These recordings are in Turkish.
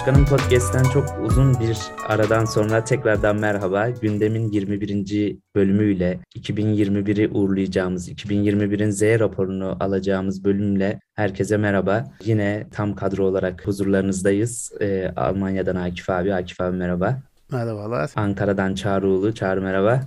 Başkanım Podcast'ten çok uzun bir aradan sonra tekrardan merhaba. Gündemin 21. bölümüyle 2021'i uğurlayacağımız, 2021'in Z raporunu alacağımız bölümle herkese merhaba. Yine tam kadro olarak huzurlarınızdayız. Ee, Almanya'dan Akif abi, Akif abi merhaba. Merhabalar. Ankara'dan Çağrı Ulu, Çağrı merhaba.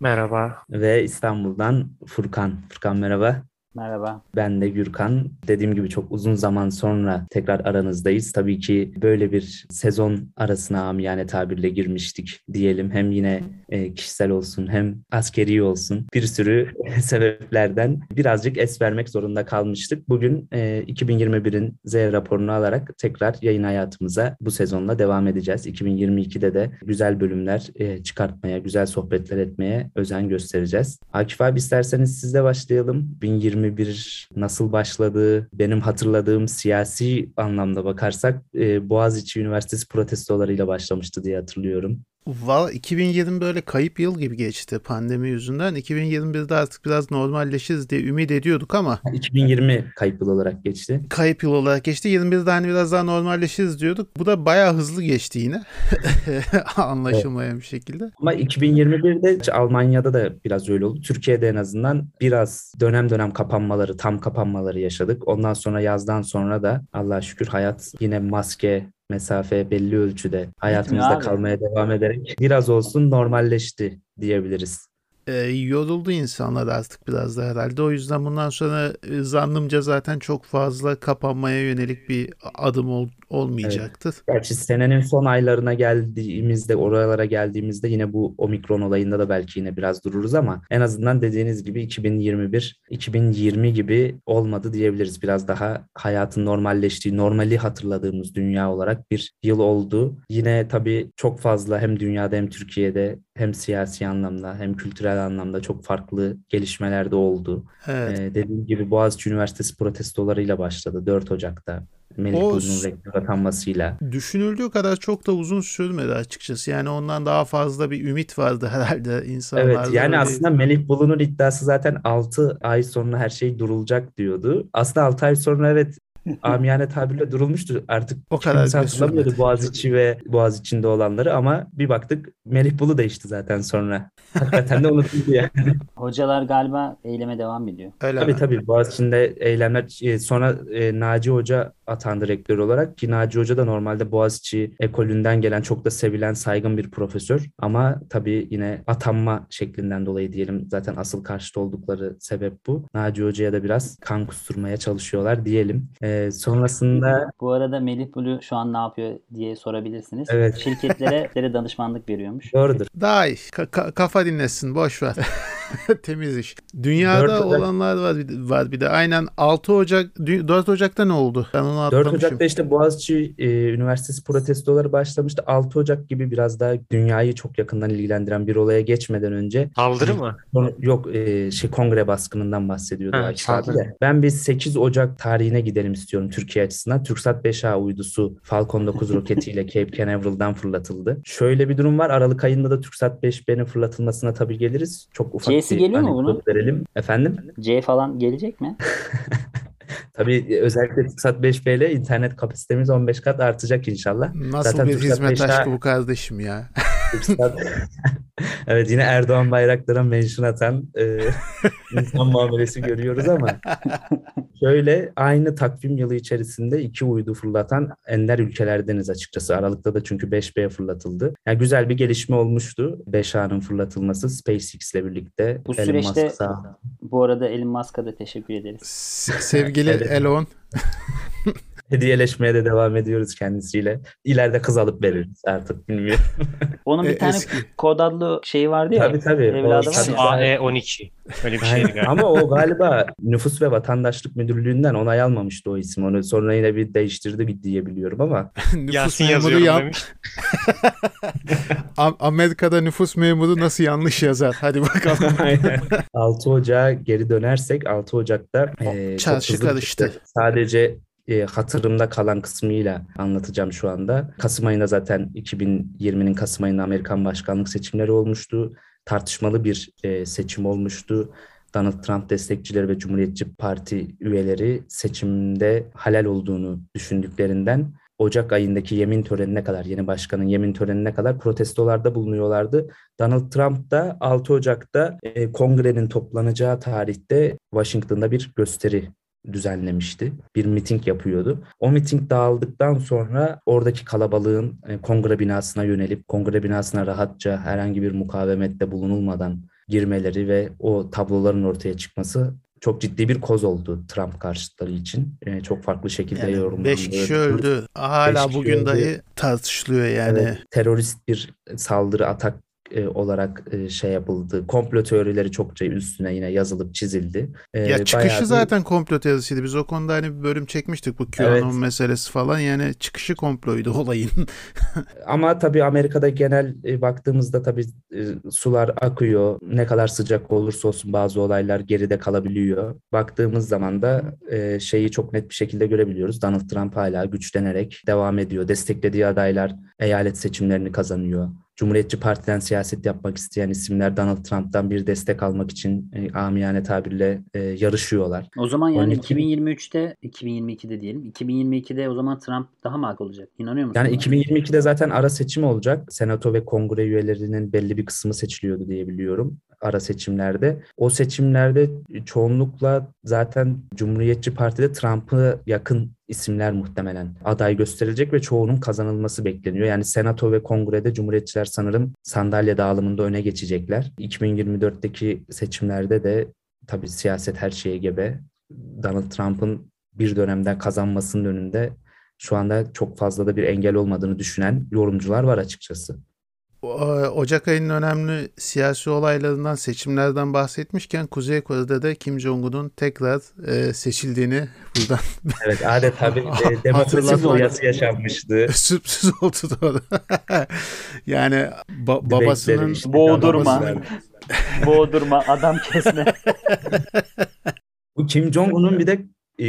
Merhaba. Ve İstanbul'dan Furkan, Furkan merhaba. Merhaba. Ben de Gürkan. Dediğim gibi çok uzun zaman sonra tekrar aranızdayız. Tabii ki böyle bir sezon arasına amiyane tabirle girmiştik diyelim. Hem yine e, kişisel olsun hem askeri olsun bir sürü sebeplerden birazcık es vermek zorunda kalmıştık. Bugün e, 2021'in Z raporunu alarak tekrar yayın hayatımıza bu sezonla devam edeceğiz. 2022'de de güzel bölümler e, çıkartmaya, güzel sohbetler etmeye özen göstereceğiz. Akif abi isterseniz sizle başlayalım. 2021 nasıl başladı? Benim hatırladığım siyasi anlamda bakarsak e, Boğaziçi Üniversitesi protestolarıyla başlamıştı diye hatırlıyorum. Valla 2020 böyle kayıp yıl gibi geçti pandemi yüzünden. 2021'de artık biraz normalleşiriz diye ümit ediyorduk ama 2020 kayıp yıl olarak geçti. kayıp yıl olarak geçti. 21'de hani biraz daha normalleşiriz diyorduk. Bu da bayağı hızlı geçti yine. Anlaşılmayan bir şekilde. Ama 2021'de Almanya'da da biraz öyle oldu. Türkiye'de en azından biraz dönem dönem kapanmaları, tam kapanmaları yaşadık. Ondan sonra yazdan sonra da Allah'a şükür hayat yine maske, mesafe belli ölçüde hayatımızda kalmaya devam ederek biraz olsun normalleşti diyebiliriz. Ee, yoruldu insanlar artık biraz da herhalde. O yüzden bundan sonra e, zannımca zaten çok fazla kapanmaya yönelik bir adım ol- olmayacaktır. Gerçi senenin son aylarına geldiğimizde, oralara geldiğimizde yine bu omikron olayında da belki yine biraz dururuz ama en azından dediğiniz gibi 2021, 2020 gibi olmadı diyebiliriz. Biraz daha hayatın normalleştiği, normali hatırladığımız dünya olarak bir yıl oldu. Yine tabii çok fazla hem dünyada hem Türkiye'de hem siyasi anlamda hem kültürel anlamda çok farklı gelişmeler de oldu. Evet. Ee, dediğim gibi Boğaziçi Üniversitesi protestolarıyla başladı 4 Ocak'ta. Melih O- rektör atanmasıyla. Düşünüldüğü kadar çok da uzun sürmedi açıkçası. Yani ondan daha fazla bir ümit vardı herhalde insanlarda. Evet yani Öyle- aslında Melih Bulu'nun iddiası zaten 6 ay sonra her şey durulacak diyordu. Aslında 6 ay sonra evet amiyane tabirle durulmuştu. Artık O kadar kimse bile hatırlamıyordu. Boğaziçi ve Boğaziçi'nde olanları ama bir baktık Melih Bulu değişti zaten sonra. Hakikaten de unutuldu yani. Hocalar galiba eyleme devam ediyor. Öyle Tabii mi? tabii Boğaziçi'nde eylemler e, sonra e, Naci Hoca atandı rektör olarak ki Naci Hoca da normalde Boğaziçi ekolünden gelen çok da sevilen saygın bir profesör ama tabii yine atanma şeklinden dolayı diyelim zaten asıl karşıt oldukları sebep bu. Naci Hoca'ya da biraz kan kusturmaya çalışıyorlar diyelim. E, sonrasında Bu arada Melih Bulu şu an ne yapıyor diye sorabilirsiniz. Evet. Şirketlere şirketlere danışmanlık veriyormuş. doğrudur. Daha iyi. Ka- ka- kafa dinlesin. Boş ver. Temiz iş. Dünyada Dört Ocak- olanlar var bir, de- var bir de. Aynen 6 Ocak, dü- 4 Ocak'ta ne oldu? Ben onu 4 atlamışım. Ocak'ta işte Boğaziçi e, Üniversitesi protestoları başlamıştı. 6 Ocak gibi biraz daha dünyayı çok yakından ilgilendiren bir olaya geçmeden önce Saldırı mı? Yok e, şey kongre baskınından bahsediyordu Ha, abi de. Ben bir 8 Ocak tarihine gidelim istiyorum Türkiye açısından. TürkSat 5A uydusu Falcon 9 roketiyle Cape Canaveral'dan fırlatıldı. Şöyle bir durum var. Aralık ayında da TürkSat 5B'nin fırlatılmasına tabii geliriz. Çok ufak C'si geliyor mu bunun? verelim. Efendim? C falan gelecek mi? Tabii e, özellikle TürkSat 5B ile internet kapasitemiz 15 kat artacak inşallah. Nasıl Zaten bir TürkSat hizmet 5A aşkı bu kardeşim ya. Evet yine Erdoğan Bayraktar'a mention atan e, insan muamelesi görüyoruz ama şöyle aynı takvim yılı içerisinde iki uydu fırlatan ender ülkelerdeniz açıkçası. Aralıkta da çünkü 5B fırlatıldı. Yani güzel bir gelişme olmuştu 5A'nın fırlatılması SpaceX ile birlikte. Bu Elon süreçte- Musk sağ- Bu arada Elon Musk'a da teşekkür ederiz. Sevgili Evet. Elon. hediyeleşmeye de devam ediyoruz kendisiyle. İleride kız alıp veririz artık bilmiyorum. Onun bir E, tane eski. kod adlı şeyi vardı ya. tabii tabii. evladı O var ya. AE12. Öyle bir şeydi galiba. Ama o galiba Nüfus ve Vatandaşlık Müdürlüğü'nden onay almamıştı o isim. Onu sonra yine bir değiştirdi diye biliyorum ama nüfus memuru. Am- Amerika'da nüfus memuru nasıl yanlış yazar? Hadi bakalım. 6 Ocağa geri dönersek 6 Ocak'ta e, çok çarşı bir karıştı. Sadece e, hatırımda kalan kısmıyla anlatacağım şu anda. Kasım ayında zaten 2020'nin Kasım ayında Amerikan başkanlık seçimleri olmuştu. Tartışmalı bir e, seçim olmuştu. Donald Trump destekçileri ve Cumhuriyetçi Parti üyeleri seçimde halal olduğunu düşündüklerinden Ocak ayındaki yemin törenine kadar, yeni başkanın yemin törenine kadar protestolarda bulunuyorlardı. Donald Trump da 6 Ocak'ta e, kongrenin toplanacağı tarihte Washington'da bir gösteri düzenlemişti. Bir miting yapıyordu. O miting dağıldıktan sonra oradaki kalabalığın e, kongre binasına yönelip kongre binasına rahatça herhangi bir mukavemette bulunulmadan girmeleri ve o tabloların ortaya çıkması çok ciddi bir koz oldu Trump karşıtları için. E, çok farklı şekilde Yani yorumlandı. 5 kişi öldü. Hala Beş kişi bugün öldü. dahi tartışılıyor yani. Evet, terörist bir saldırı atak e, olarak e, şey yapıldı. Komplo teorileri çokça üstüne yine yazılıp çizildi. E, Ya bayağı çıkışı bir- zaten komplo teorisiydi. Biz o konuda hani bir bölüm çekmiştik bu QAnon Evet. meselesi falan. Yani çıkışı komploydu olayın. Ama tabii Amerika'da genel e, baktığımızda tabii e, sular akıyor. Ne kadar sıcak olursa olsun bazı olaylar geride kalabiliyor. Baktığımız zaman da e, şeyi çok net bir şekilde görebiliyoruz. Donald Trump hala güçlenerek devam ediyor. Desteklediği adaylar eyalet seçimlerini kazanıyor. Cumhuriyetçi Parti'den siyaset yapmak isteyen isimler Donald Trump'tan bir destek almak için e, amiyane tabirle e, yarışıyorlar. O zaman yani Onun için- 2023'te 2022'de diyelim. 2022'de o zaman Trump daha mı hak olacak? İnanıyor musun? Yani buna? 2022'de zaten ara seçim olacak. Senato ve kongre üyelerinin belli bir kısmı seçiliyordu diye biliyorum ara seçimlerde. O seçimlerde çoğunlukla zaten Cumhuriyetçi Parti'de Trump'ı yakın isimler muhtemelen aday gösterilecek ve çoğunun kazanılması bekleniyor. Yani Senato ve Kongre'de Cumhuriyetçiler sanırım sandalye dağılımında öne geçecekler. 2024'teki seçimlerde de tabii siyaset her şeye gebe. Donald Trump'ın bir dönemden kazanmasının önünde şu anda çok fazla da bir engel olmadığını düşünen yorumcular var açıkçası. O- Ocak ayının önemli siyasi olaylarından, seçimlerden bahsetmişken Kuzey Kore'de de Kim Jong-un'un tekrar e, seçildiğini buradan Evet adeta bir e, demokrasi boyası yaşanmıştı. sürpriz oldu doğru. yani ba- babasının Boğdurma. Boğdurma, adam kesme. Bu Kim Jong-un'un bir de e,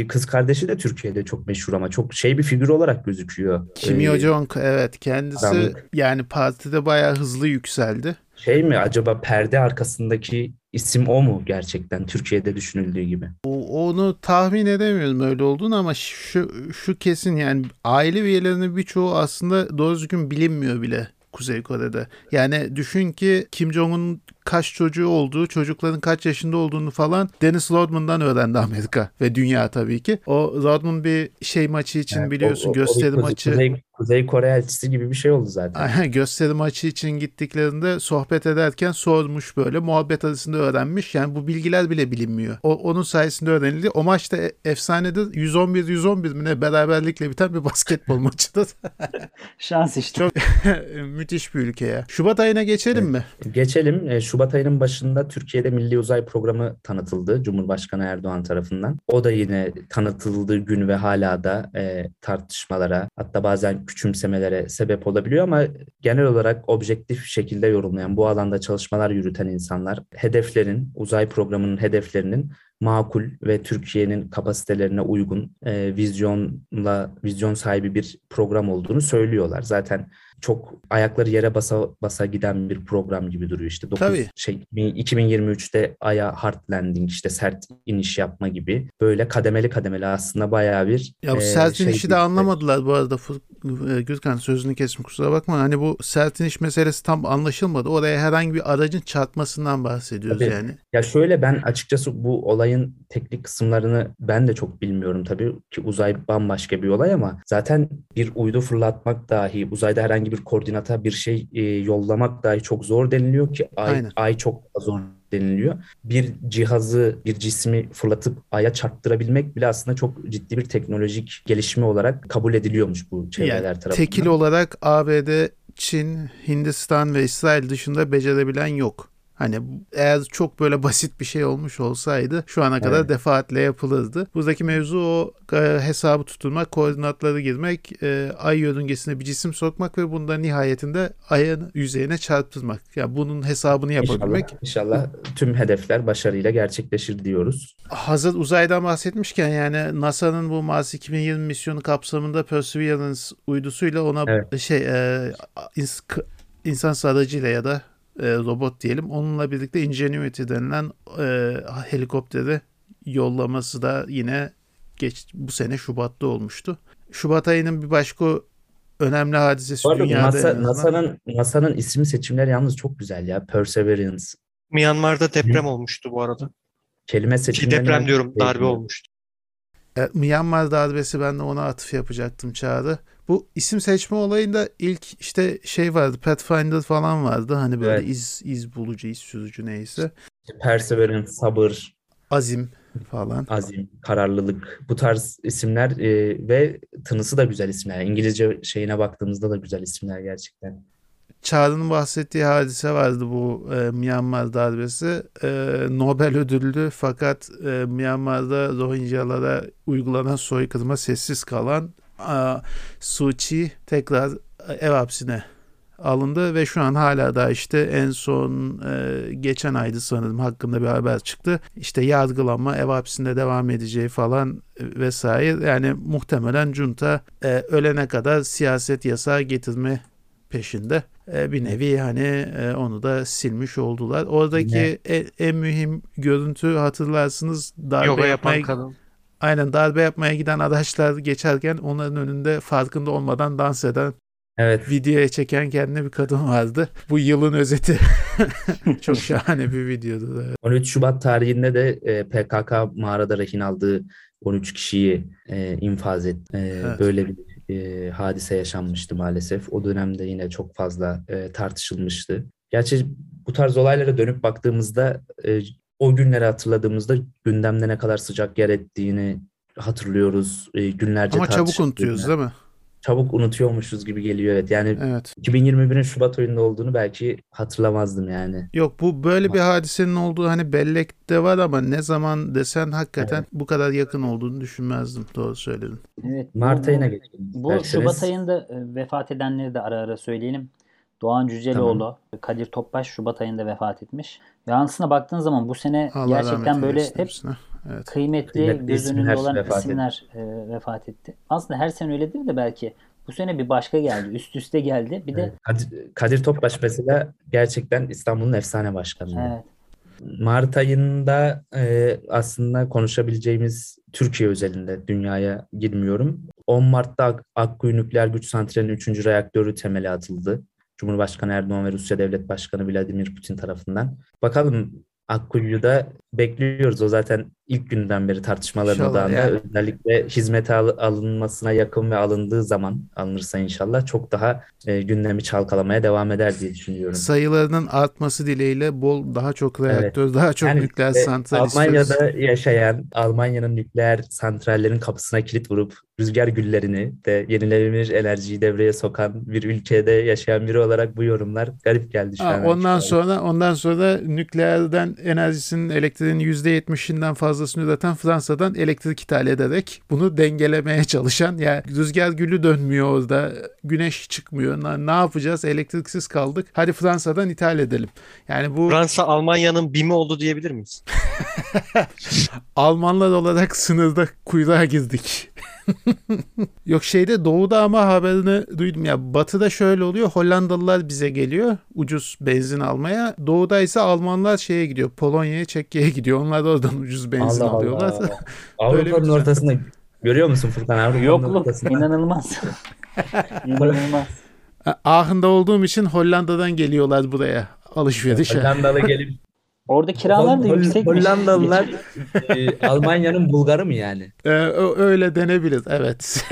kız kardeşi de Türkiye'de çok meşhur ama çok şey bir figür olarak gözüküyor. Kim Ee, Jong evet kendisi Adam- yani partide bayağı hızlı yükseldi. Şey mi acaba perde arkasındaki isim o mu gerçekten Türkiye'de düşünüldüğü gibi? O- Onu tahmin edemiyorum öyle olduğunu ama şu şu kesin yani aile üyelerinin birçoğu aslında doğru düzgün bilinmiyor bile Kuzey Kore'de. Yani düşün ki Kim Jong'un kaç çocuğu olduğu, çocukların kaç yaşında olduğunu falan Dennis Rodman'dan öğrendi Amerika ve dünya tabii ki. O Rodman bir şey maçı için Yani biliyorsun o- o- o gösteri Kuzey- maçı Kuzey, Kuzey Kore elçisi gibi bir şey oldu zaten. Aynen, gösteri maçı için gittiklerinde sohbet ederken sormuş böyle muhabbet arasında öğrenmiş. Yani bu bilgiler bile bilinmiyor. O, onun sayesinde öğrenildi. O maçta efsanedir. 111-111 mi ne beraberlikle biten bir basketbol maçıdır. Şans işte. Çok müthiş bir ülke ya. Şubat ayına geçelim mi? Geçelim. E, Şubat ayının başında Türkiye'de Milli Uzay Programı tanıtıldı Cumhurbaşkanı Erdoğan tarafından. O da yine tanıtıldığı gün ve hala da e, tartışmalara hatta bazen küçümsemelere sebep olabiliyor ama genel olarak objektif şekilde yorumlayan, bu alanda çalışmalar yürüten insanlar hedeflerin, uzay programının hedeflerinin makul ve Türkiye'nin kapasitelerine uygun e, vizyonla vizyon sahibi bir program olduğunu söylüyorlar. Zaten çok ayakları yere basa basa giden bir program gibi duruyor işte. 9 Tabii. şey 2023'te aya hard landing işte sert iniş yapma gibi böyle kademeli kademeli aslında bayağı bir Ya bu e, sert şey inişi de anlamadılar bu arada. E, Gürkan sözünü kestim kusura bakma. Hani bu sert iniş meselesi tam anlaşılmadı. Oraya herhangi bir aracın çarpmasından bahsediyoruz Tabii. yani. Ya şöyle ben açıkçası bu olayın teknik kısımlarını ben de çok bilmiyorum tabii ki uzay bambaşka bir olay ama zaten bir uydu fırlatmak dahi uzayda herhangi bir koordinata bir şey e, yollamak dahi çok zor deniliyor ki ay, Aynen. ay çok zor deniliyor. Bir cihazı, bir cismi fırlatıp aya çarptırabilmek bile aslında çok ciddi bir teknolojik gelişme olarak kabul ediliyormuş bu çevreler Yani tarafından. tekil olarak ABD, Çin, Hindistan ve İsrail dışında becerebilen yok. Hani eğer çok böyle basit bir şey olmuş olsaydı şu ana kadar Evet. defaatle yapılırdı. Buradaki mevzu o e, hesabı tutturmak, koordinatları girmek, e, ay yörüngesine bir cisim sokmak ve bunda nihayetinde ayın yüzeyine çarptırmak. Yani bunun hesabını yapabilmek. İnşallah, inşallah tüm hedefler başarıyla gerçekleşir diyoruz. Hazır uzaydan bahsetmişken yani NASA'nın bu Mars 2020 misyonu kapsamında Perseverance uydusuyla ona Evet. şey e, ins- insan aracıyla ya da e, robot diyelim onunla birlikte Ingenuity denilen e, helikopteri yollaması da yine geç bu sene Şubat'ta olmuştu. Şubat ayının bir başka önemli hadisesi Bu arada dünyada NASA. NASA'nın NASA'nın isim seçimleri yalnız çok güzel ya. Perseverance. Myanmar'da deprem olmuştu bu arada. Kelime Ki seçimleri deprem diyorum darbe olmuştu. E, Myanmar darbesi ben de ona atıf yapacaktım Çağrı. Bu isim seçme olayında ilk işte şey vardı Pathfinder falan vardı. Hani böyle Evet. iz, iz bulucu, iz sürücü neyse. Perseverance, sabır, Azim falan. azim, kararlılık bu tarz isimler e, ve tınısı da güzel isimler. İngilizce şeyine baktığımızda da güzel isimler gerçekten. Çağrı'nın bahsettiği hadise vardı bu e, Myanmar darbesi. E, Nobel ödüllü fakat e, Myanmar'da Rohingyalara uygulanan soykırıma sessiz kalan e, Kyi tekrar ev hapsine alındı ve şu an hala da işte en son e, geçen aydı sanırım hakkında bir haber çıktı. İşte yargılanma ev hapsinde devam edeceği falan e, vesaire. Yani muhtemelen junta e, ölene kadar siyaset yasağı getirme peşinde. E, bir nevi hani e, onu da silmiş oldular. Oradaki Ne? en, en mühim görüntü hatırlarsınız darbe Yoga yapmaya yapan kadın. Aynen darbe yapmaya giden araçlar geçerken onların önünde farkında olmadan dans eden Evet. videoya çeken kendine bir kadın vardı. Bu yılın özeti. Çok şahane bir videodu. Evet. 13 Şubat tarihinde de e, PKK mağarada rehin aldığı 13 kişiyi e, infaz etti. E, Evet. Böyle bir e, hadise yaşanmıştı maalesef. O dönemde yine çok fazla e, tartışılmıştı. Gerçi bu tarz olaylara dönüp baktığımızda e, o günleri hatırladığımızda gündemde ne kadar sıcak yer ettiğini hatırlıyoruz. E, günlerce Ama çabuk unutuyoruz değil mi? Çabuk unutuyormuşuz gibi geliyor evet. Yani Evet. 2021'in Şubat ayında olduğunu belki hatırlamazdım yani. Yok bu böyle bir hadisenin olduğu hani bellekte var ama ne zaman desen hakikaten bu kadar yakın olduğunu düşünmezdim. Doğru söyledin. Evet. Mart bu- ayına geçelim Bu. Şubat ayında e, vefat edenleri de ara ara söyleyelim. Doğan Cüceloğlu, Kadir Topbaş Şubat ayında vefat etmiş. Ve aslında baktığın zaman bu sene Allah gerçekten böyle hep hepsine. Evet. kıymetli, Kıymetli göz önünde olan vefat isimler e, vefat etti. Aslında her sene öyledir de belki bu sene bir başka geldi. Üst üste geldi. Bir de Kadir, Kadir Topbaş mesela gerçekten İstanbul'un efsane başkanı. evet. Mart ayında e, aslında konuşabileceğimiz Türkiye özelinde dünyaya girmiyorum. 10 Mart'ta Ak- Akkuyu Nükleer Güç Santrali'nin 3. reaktörü temeli atıldı. Cumhurbaşkanı Erdoğan ve Rusya Devlet Başkanı Vladimir Putin tarafından. Bakalım Akkuyu'da bekliyoruz. O zaten ilk günden beri tartışmaların odağında. yani. Özellikle hizmete al- alınmasına yakın ve alındığı zaman alınırsa inşallah çok daha e, gündemi çalkalamaya devam eder diye düşünüyorum. Sayılarının artması dileğiyle bol daha çok reaktör, daha çok Yani nükleer işte santral istiyoruz. Almanya'da yaşayan, Almanya'nın nükleer santrallerin kapısına kilit vurup rüzgar güllerini de yenilenebilir enerjiyi devreye sokan bir ülkede yaşayan biri olarak bu yorumlar garip geldi şu an. ondan sonra ondan sonra nükleerden enerjisinin elektriğin %70'inden fazlasını üreten Fransa'dan elektrik ithal ederek bunu dengelemeye çalışan yani rüzgar gülü dönmüyor orada güneş çıkmıyor ne, yapacağız elektriksiz kaldık hadi Fransa'dan ithal edelim yani bu Fransa Almanya'nın BİM'i oldu diyebilir miyiz? Almanlar olarak sınırda kuyruğa girdik. Yok şeyde doğuda ama haberini duydum ya batıda şöyle oluyor Hollandalılar bize geliyor ucuz benzin almaya doğuda ise Almanlar şeye gidiyor Polonya'ya Çekya'ya gidiyor onlar da oradan ucuz benzin Allah alıyorlar. Allah. Avrupa'nın bir- ortasında görüyor musun Furkan? Avrupa'nın Yokluk inanılmaz. inanılmaz. Ahında olduğum için Hollanda'dan geliyorlar buraya alışverişe. Hollandalı gelip Orada kiralar da Hol- yüksekmiş. Hollandalılar e, Almanya'nın Bulgarı mı yani? Ee, öyle denebilir evet.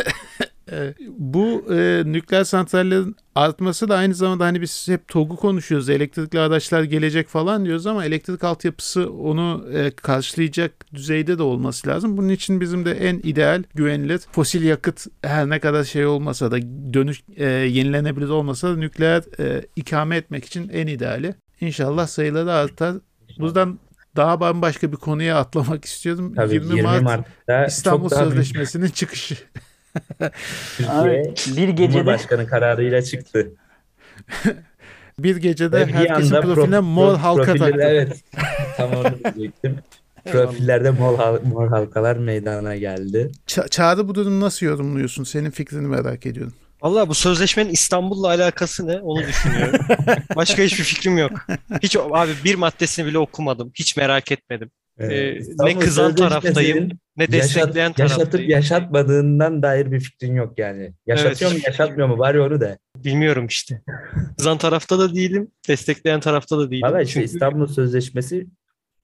Ee, Bu e, nükleer santrallerin artması da aynı zamanda hani biz hep TOG'u konuşuyoruz. Elektrikli araçlar gelecek falan diyoruz ama elektrik altyapısı onu e, karşılayacak düzeyde de olması lazım. Bunun için bizim de en ideal, güvenilir fosil yakıt her ne kadar şey olmasa da dönüş e, yenilenebilir olmasa da nükleer e, ikame etmek için en ideali. İnşallah sayıları artar. Buradan daha bambaşka bir konuya atlamak istiyordum. Tabii 20, 20, Mart Mart'ta İstanbul büyük Sözleşmesi'nin çıkışı. Abi, bir gecede Cumhurbaşkanı kararıyla çıktı. Bir gecede bir herkesin profiline pro- mor pro- halka taktı. Evet. Tam onu diyecektim. Profillerde mor, hal- mor halkalar meydana geldi. Ça- Çağrı bu durumu nasıl yorumluyorsun? Senin fikrini merak ediyorum. Vallahi bu sözleşmenin İstanbul'la alakası ne? Onu düşünüyorum. Başka hiçbir fikrim yok. Hiç abi bir maddesini bile okumadım. Hiç merak etmedim. Ee, İstanbul ne kızan taraftayım ne yaşat- destekleyen yaşatıp taraftayım. yaşatmadığından dair bir fikrin yok yani. Yaşatıyor mu hiçbir yaşatmıyor mu bari onu de. Bilmiyorum işte. Kızan tarafta da değilim, destekleyen tarafta da değilim. Valla işte Çünkü İstanbul Sözleşmesi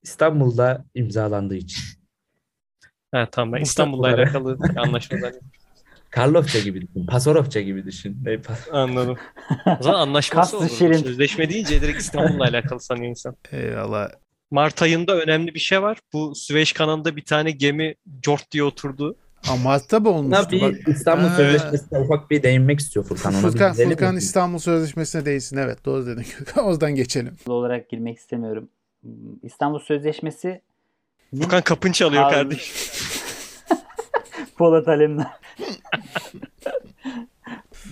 İstanbul'da imzalandığı için. ha, tamam ben İstanbul'la alakalı bir anlaşma zannediyorum. Karlofça gibi düşün. Pasarofça gibi düşün. Ne, pas- Anladım. O zaman anlaşması Kaslı olur. şirin. Sözleşme deyince direkt İstanbul'la alakalı sanıyor insan. Eyvallah. Mart ayında önemli bir şey var. Bu Süveyş kanalında bir tane gemi cort diye oturdu. Ama Mart'ta mı Buna olmuştu? bir Bak, İstanbul Ha. Sözleşmesi'ne ufak bir değinmek istiyor Furkan. Ona bir Furkan, gidelim Furkan mi? İstanbul Sözleşmesi'ne değilsin. Evet doğru dedin. Oradan geçelim. olarak girmek istemiyorum. İstanbul Sözleşmesi Furkan kapın çalıyor Abi. kardeş. Polat Alemdar.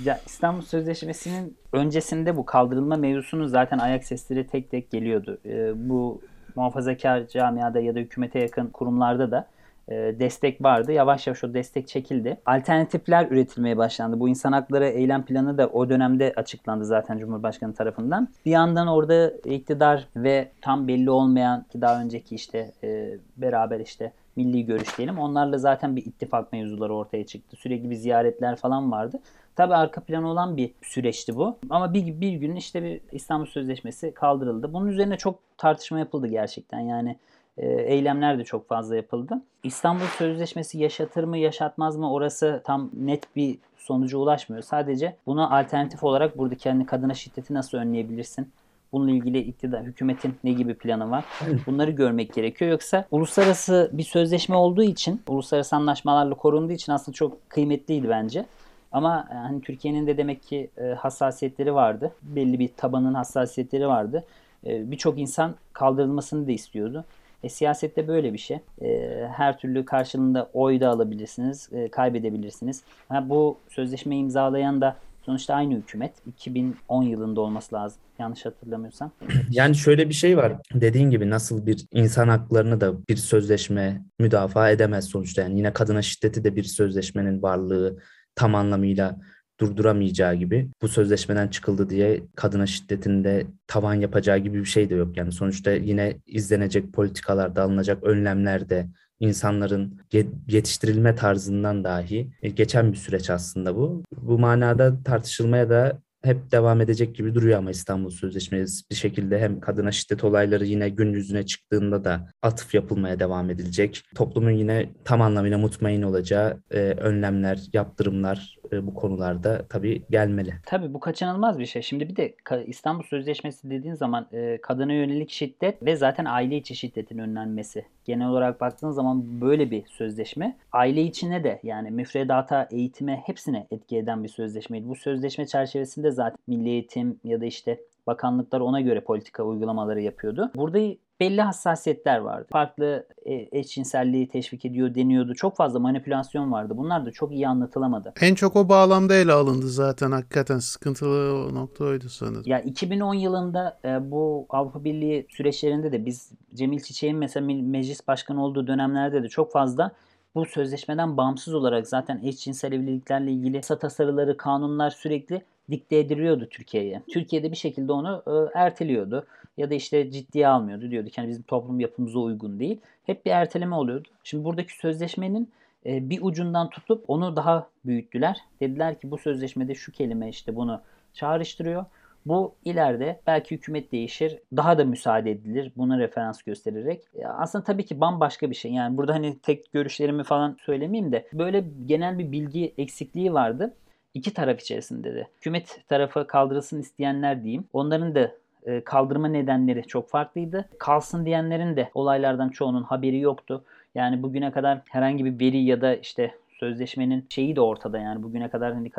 ya İstanbul Sözleşmesi'nin öncesinde bu kaldırılma mevzusunun zaten ayak sesleri tek tek geliyordu. Ee, bu muhafazakar camiada ya da hükümete yakın kurumlarda da e, destek vardı. Yavaş yavaş o destek çekildi. Alternatifler üretilmeye başlandı. Bu insan hakları eylem planı da o dönemde açıklandı zaten Cumhurbaşkanı tarafından. Bir yandan orada iktidar ve tam belli olmayan ki daha önceki işte e, beraber işte milli görüş diyelim. Onlarla zaten bir ittifak mevzuları ortaya çıktı. Sürekli bir ziyaretler falan vardı. Tabii arka planı olan bir süreçti bu. Ama bir, bir gün işte bir İstanbul Sözleşmesi kaldırıldı. Bunun üzerine çok tartışma yapıldı gerçekten. Yani e, eylemler de çok fazla yapıldı. İstanbul Sözleşmesi yaşatır mı yaşatmaz mı orası tam net bir sonuca ulaşmıyor. Sadece buna alternatif olarak burada kendi kadına şiddeti nasıl önleyebilirsin? Bununla ilgili iktidar, hükümetin ne gibi planı var? Bunları görmek gerekiyor. Yoksa uluslararası bir sözleşme olduğu için, uluslararası anlaşmalarla korunduğu için aslında çok kıymetliydi bence. Ama e, hani Türkiye'nin de demek ki e, hassasiyetleri vardı. Belli bir tabanın hassasiyetleri vardı. E, Birçok insan kaldırılmasını da istiyordu. E, siyasette böyle bir şey. E, her türlü karşılığında oy da alabilirsiniz, e, kaybedebilirsiniz. Ha, bu sözleşmeyi imzalayan da sonuçta aynı hükümet. 2010 yılında olması lazım. Yanlış hatırlamıyorsam. Yani şöyle bir şey var. Dediğin gibi nasıl bir insan haklarını da bir sözleşme müdafaa edemez sonuçta. Yani yine kadına şiddeti de bir sözleşmenin varlığı tam anlamıyla durduramayacağı gibi bu sözleşmeden çıkıldı diye kadına şiddetin de tavan yapacağı gibi bir şey de yok. Yani sonuçta yine izlenecek politikalarda alınacak önlemler de insanların ye- yetiştirilme tarzından dahi e, geçen bir süreç aslında bu. Bu manada tartışılmaya da hep devam edecek gibi duruyor ama İstanbul Sözleşmesi bir şekilde hem kadına şiddet olayları yine gün yüzüne çıktığında da atıf yapılmaya devam edilecek. Toplumun yine tam anlamıyla mutmain olacağı e, önlemler, yaptırımlar e, bu konularda tabii gelmeli. Tabii bu kaçınılmaz bir şey. Şimdi bir de İstanbul Sözleşmesi dediğin zaman e, kadına yönelik şiddet ve zaten aile içi şiddetin önlenmesi. Genel olarak baktığın zaman böyle bir sözleşme. Aile içine de yani müfredata, eğitime hepsine etki eden bir sözleşmeydi. Bu sözleşme çerçevesinde zaten milli eğitim ya da işte bakanlıklar ona göre politika uygulamaları yapıyordu. Burada belli hassasiyetler vardı. Farklı e, eşcinselliği teşvik ediyor deniyordu. Çok fazla manipülasyon vardı. Bunlar da çok iyi anlatılamadı. En çok o bağlamda ele alındı zaten. Hakikaten sıkıntılı o nokta oydu sanırım. Ya 2010 yılında e, bu Avrupa Birliği süreçlerinde de biz Cemil Çiçek'in mesela me- meclis başkanı olduğu dönemlerde de çok fazla bu sözleşmeden bağımsız olarak zaten eşcinsel evliliklerle ilgili yasa tasarıları, kanunlar sürekli dikte ediliyordu Türkiye'ye. Türkiye'de bir şekilde onu e, erteliyordu ya da işte ciddiye almıyordu. Diyordu ki hani bizim toplum yapımıza uygun değil. Hep bir erteleme oluyordu. Şimdi buradaki sözleşmenin e, bir ucundan tutup onu daha büyüttüler. Dediler ki bu sözleşmede şu kelime işte bunu çağrıştırıyor. Bu ileride belki hükümet değişir, daha da müsaade edilir buna referans göstererek. Ya aslında tabii ki bambaşka bir şey. Yani burada hani tek görüşlerimi falan söylemeyeyim de böyle genel bir bilgi eksikliği vardı. İki taraf içerisinde de. Hükümet tarafı kaldırılsın isteyenler diyeyim. Onların da e, kaldırma nedenleri çok farklıydı. Kalsın diyenlerin de olaylardan çoğunun haberi yoktu. Yani bugüne kadar herhangi bir veri ya da işte sözleşmenin şeyi de ortada yani bugüne kadar hani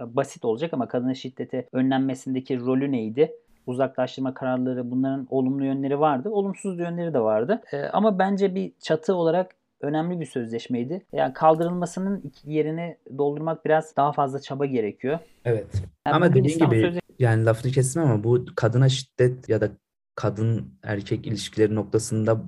basit olacak ama kadına şiddete önlenmesindeki rolü neydi? Uzaklaştırma kararları bunların olumlu yönleri vardı. Olumsuz yönleri de vardı. Ee, ama bence bir çatı olarak önemli bir sözleşmeydi. Yani kaldırılmasının yerini doldurmak biraz daha fazla çaba gerekiyor. Evet. Yani Ama dediğin gibi Sözleşmesi- yani lafını kestim ama bu kadına şiddet ya da kadın erkek ilişkileri noktasında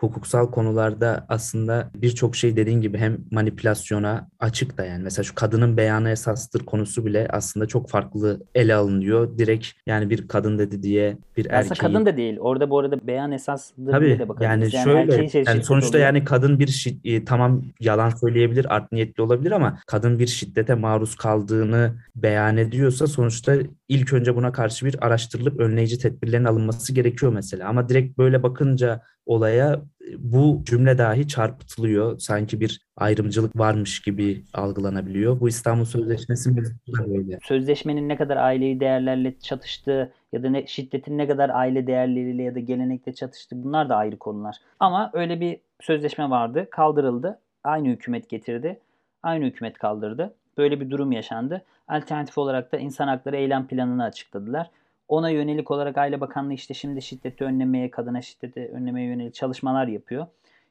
hukuksal konularda aslında birçok şey dediğin gibi hem manipülasyona açık da yani mesela şu kadının beyanı esastır konusu bile aslında çok farklı ele alınıyor. Direkt yani bir kadın dedi diye bir Aslında erkeği kadın da değil. Orada bu arada beyan esaslı Tabii diye de bakabiliriz. yani şöyle erkeğin şey yani sonuçta oluyor. yani kadın bir e, tamam yalan söyleyebilir, art niyetli olabilir ama kadın bir şiddete maruz kaldığını beyan ediyorsa sonuçta ilk önce buna karşı bir araştırılıp önleyici tedbirlerin alınması gerekiyor mesela. Ama direkt böyle bakınca olaya e, bu cümle dahi çarpıtılıyor. Sanki bir ayrımcılık varmış gibi algılanabiliyor. Bu İstanbul Sözleşmesi böyle. sözleşmenin ne kadar ailevi değerlerle çatıştığı ya da ne, şiddetin ne kadar aile değerleriyle ya da gelenekle çatıştığı bunlar da ayrı konular. Ama öyle bir sözleşme vardı, kaldırıldı. Aynı hükümet getirdi. Aynı hükümet kaldırdı. Böyle bir durum yaşandı. Alternatif olarak da insan hakları eylem planını açıkladılar. Ona yönelik olarak Aile Bakanlığı işte şimdi şiddeti önlemeye, kadına şiddeti önlemeye yönelik çalışmalar yapıyor.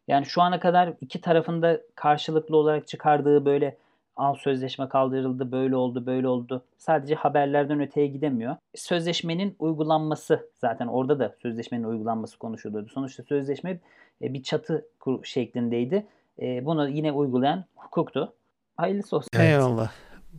Yani şu ana kadar iki tarafında karşılıklı olarak çıkardığı böyle al sözleşme kaldırıldı, böyle oldu, böyle oldu. Sadece haberlerden öteye gidemiyor. Sözleşmenin uygulanması zaten orada da sözleşmenin uygulanması konuşuluyordu. Sonuçta sözleşme e, bir çatı şeklindeydi. E, Bunu yine uygulayan hukuktu. Hayırlısı olsun. Evet. Eyvallah.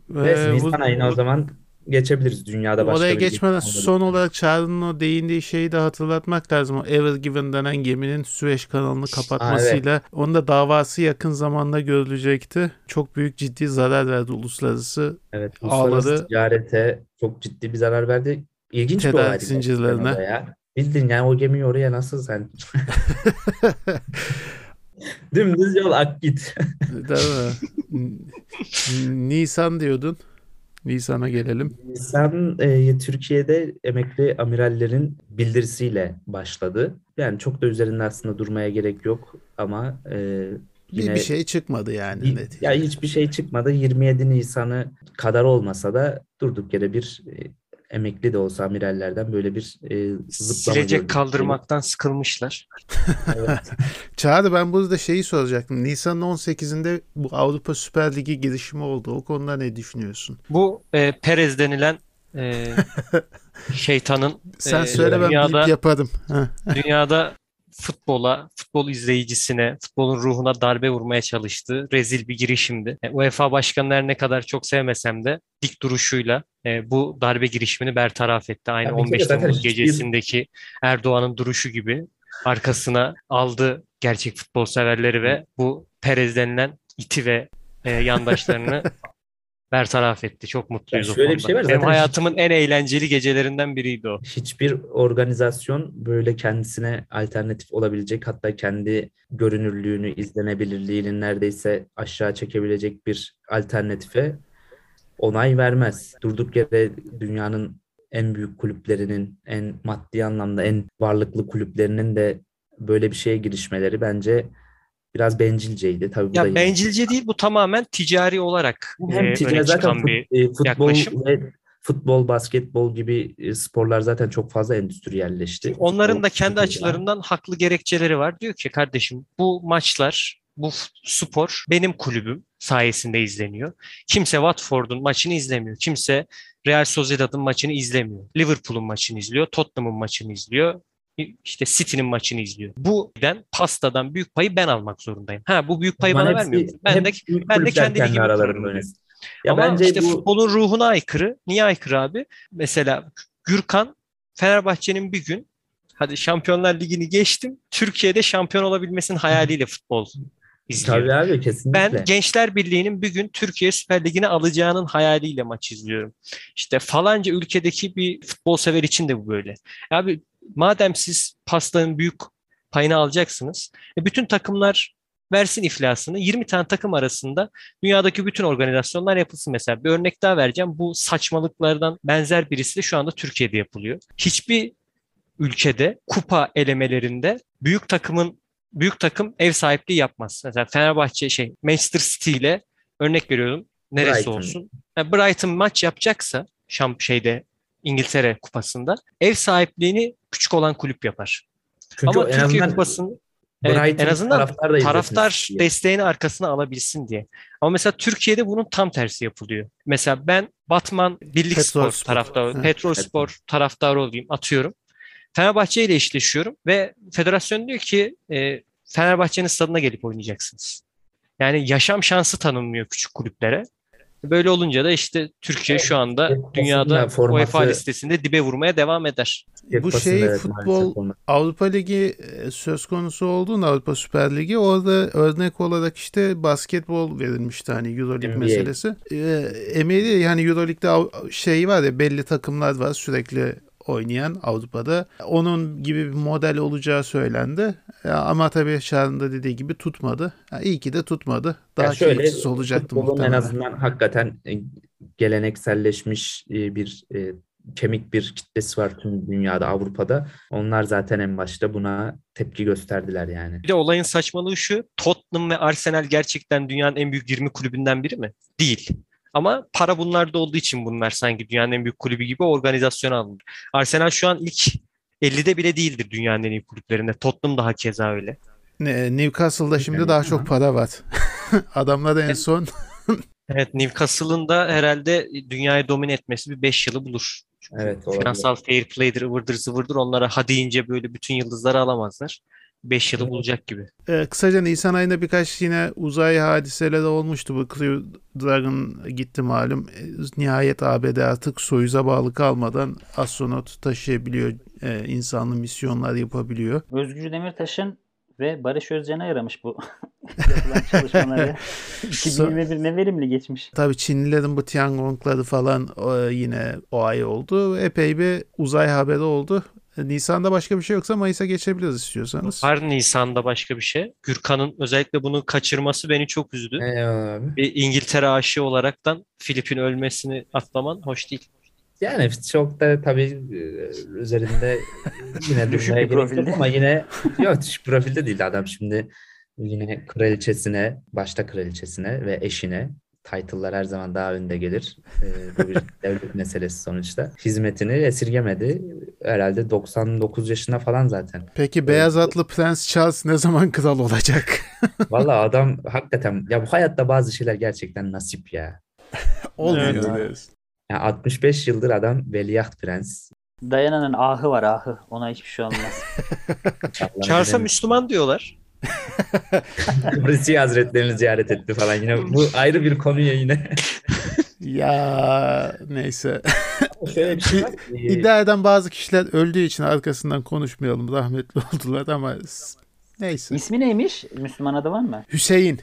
Ve Ee, bu- Nisan ayına o zaman geçebiliriz. Dünyada başka Oraya bir geçmeden son olarak Çağrı'nın o değindiği şeyi de hatırlatmak lazım. O Ever Given denen geminin Süveyş kanalını kapatmasıyla onun da davası yakın zamanda görülecekti. Çok büyük ciddi zarar verdi uluslararası Evet, ağları- uluslararası ticarete çok ciddi bir zarar verdi. İlginç bir olaydı zincirlerine. Bildin yani o gemiyi oraya nasıl sen? Dümdüz yol ak git. Değil mi? Nisan diyordun. Nisan'a gelelim. Nisan e, Türkiye'de emekli amirallerin bildirisiyle başladı. Yani çok da üzerinde aslında durmaya gerek yok ama e, yine bir şey çıkmadı yani. ya hiçbir şey çıkmadı. 27 Nisan'ı kadar olmasa da durduk yere bir emekli de olsa amirallerden böyle bir e, zıplama Silecek kaldırmaktan sıkılmışlar. Evet. Çağrı ben burada şeyi soracaktım. Nisan'ın 18'inde bu Avrupa Süper Ligi girişimi oldu. O konuda ne düşünüyorsun? Bu e, Perez denilen e, şeytanın Sen e, söyle ben dünyada, bilip yaparım. Dünyada futbola, futbol izleyicisine, futbolun ruhuna darbe vurmaya çalıştığı rezil bir girişimdi. E, UEFA başkanı her ne kadar çok sevmesem de dik duruşuyla e, bu darbe girişimini bertaraf etti. Aynı kere 15 zaten Temmuz gecesindeki Erdoğan'ın duruşu gibi arkasına aldı gerçek futbol severleri ve bu Perez denilen iti ve e, yandaşlarını bertaraf etti. Çok mutluyuz Ya o şöyle bir konuda. şey var, Benim hayatımın en eğlenceli gecelerinden biriydi o. hiçbir organizasyon böyle kendisine alternatif olabilecek hatta kendi görünürlüğünü, izlenebilirliğini neredeyse aşağı çekebilecek bir alternatife onay vermez. Durduk yere dünyanın en büyük kulüplerinin, en maddi anlamda en varlıklı kulüplerinin de böyle bir şeye girişmeleri bence biraz bencilceydi. Tabii bu da Ya yine- bencilce değil bu tamamen ticari olarak hem e, ticari zaten fut- bir e, futbol yaklaşım. ve futbol, basketbol gibi e, sporlar zaten çok fazla endüstriyelleşti. Onların da kendi açılarından haklı gerekçeleri var. Diyor ki kardeşim bu maçlar, bu spor benim kulübüm sayesinde izleniyor. Kimse Watford'un maçını izlemiyor. Kimse Real Sociedad'ın maçını izlemiyor. Liverpool'un maçını izliyor. Tottenham'ın maçını izliyor. İşte City'nin maçını izliyor. Bu yüzden pastadan büyük payı ben almak zorundayım. Ha bu büyük payı Ama bana hepsi- vermiyor. Ben de ben de kendi ligimi aralarında öyle. Ya Ama bence işte bu futbolun ruhuna aykırı. Niye aykırı abi? Mesela Gürkan Fenerbahçe'nin bir gün hadi Şampiyonlar Ligi'ni geçtim. Türkiye'de şampiyon olabilmesinin hayaliyle futbol izliyor. tabii abi kesinlikle. Ben Gençler Birliği'nin bir gün Türkiye Süper Ligi'ni alacağının hayaliyle maç izliyorum. İşte falanca ülkedeki bir futbol sever için de bu böyle. Abi madem siz pastanın büyük payını alacaksınız, e bütün takımlar versin iflasını. 20 tane takım arasında dünyadaki bütün organizasyonlar yapılsın mesela. Bir örnek daha vereceğim. Bu saçmalıklardan benzer birisi de şu anda Türkiye'de yapılıyor. Hiçbir ülkede kupa elemelerinde büyük takımın büyük takım ev sahipliği yapmaz. Mesela Fenerbahçe şey Manchester City ile örnek veriyorum. Neresi Brighton. olsun? Yani Brighton maç yapacaksa şamp şeyde İngiltere kupasında ev sahipliğini küçük olan kulüp yapar. Çünkü Ama en Türkiye azından kupasının Evet, en azından taraftar da taraftar desteğini arkasına alabilsin diye. Ama mesela Türkiye'de bunun tam tersi yapılıyor. Mesela ben Batman Birlik Petrol Spor Spor. taraftarı, Evet. Petrol Spor taraftarı olayım atıyorum. Fenerbahçe ile eşleşiyorum ve federasyon diyor ki e, Fenerbahçe'nin stadına gelip oynayacaksınız. Yani yaşam şansı tanınmıyor küçük kulüplere. Böyle olunca da işte Türkiye şu anda Evet, dünyada formatı- UEFA listesinde dibe vurmaya devam eder. Bu şey evet, futbol. Avrupa Ligi e, söz konusu olduğunda Avrupa Süper Ligi orada örnek olarak işte basketbol verilmişti hani Euroleague NBA. meselesi. Ee, NBA yani Euroleague'de şey var ya belli takımlar var sürekli oynayan Avrupa'da. Onun gibi bir model olacağı söylendi. Ya ama tabii Şahan'ın da dediği gibi tutmadı. Ha, iyi ki de tutmadı. Daha Ya şöyle, keyifsiz olacaktı futbolun en muhtemelen. azından hakikaten e, gelenekselleşmiş e, bir e, kemik bir kitlesi var tüm dünyada, Avrupa'da. Onlar zaten en başta buna tepki gösterdiler yani. Bir de olayın saçmalığı şu. Tottenham ve Arsenal gerçekten dünyanın en büyük 20 kulübünden biri mi? Değil. Ama para bunlarda olduğu için bunlar sanki dünyanın en büyük kulübü gibi organizasyon alındı. Arsenal şu an ilk 50'de bile değildir dünyanın en iyi kulüplerinde. Tottenham daha keza öyle. Ne- Newcastle'da şimdi daha çok para var. Adamlar en son Evet Newcastle'ın da herhalde dünyayı domine etmesi bir 5 yılı bulur. Çünkü Evet, olabilir. finansal fair play'dir, ıvırdır zıvırdır onlara ha deyince böyle bütün yıldızları alamazlar. 5 yılı bulacak gibi. Ee, kısaca Nisan ayında birkaç yine uzay hadiseleri olmuştu. Bu Crew Dragon gitti malum. Ee, nihayet ABD artık Soyuz'a bağlı kalmadan astronot taşıyabiliyor. e, insanlı misyonlar yapabiliyor. Özgür Demirtaş'ın ve Barış Özcan'a yaramış bu yapılan çalışmaları. 2021 ne verimli geçmiş. Tabii Çinlilerin bu Tiangong'ları falan e, yine o ay oldu. Epey bir uzay haberi oldu. Nisan'da başka bir şey yoksa Mayıs'a geçebiliriz istiyorsanız. Var Nisan'da başka bir şey. Gürkan'ın özellikle bunu kaçırması beni çok üzdü. Eyvallah abi. Bir İngiltere aşığı olaraktan Filip'in ölmesini atlaman hoş değil. Yani çok da tabii e, üzerinde yine Düşük bir profilde. ama yine yok düşük profilde değil adam şimdi yine kraliçesine başta kraliçesine ve eşine title'lar her zaman daha önde gelir. E, bu bir devlet meselesi sonuçta. Hizmetini esirgemedi. Herhalde 99 yaşında falan zaten. Peki beyaz atlı Prens Charles ne zaman kral olacak? Vallahi adam hakikaten ya bu hayatta bazı şeyler gerçekten nasip ya. Olmuyor Evet. Ya 65 yıldır adam veliaht prens. Dayana'nın ahı var ahı. Ona hiçbir şey olmaz. Charles'a. Müslüman diyorlar. Kıbrıs'ı Hazretlerini ziyaret etti falan. Yine bu ayrı bir konuya yine. Ya neyse. Şöyle bir şey var. İddia eden bazı kişiler öldüğü için arkasından konuşmayalım. Rahmetli oldular ama neyse. İsmi neymiş? Müslüman adı var mı? Hüseyin.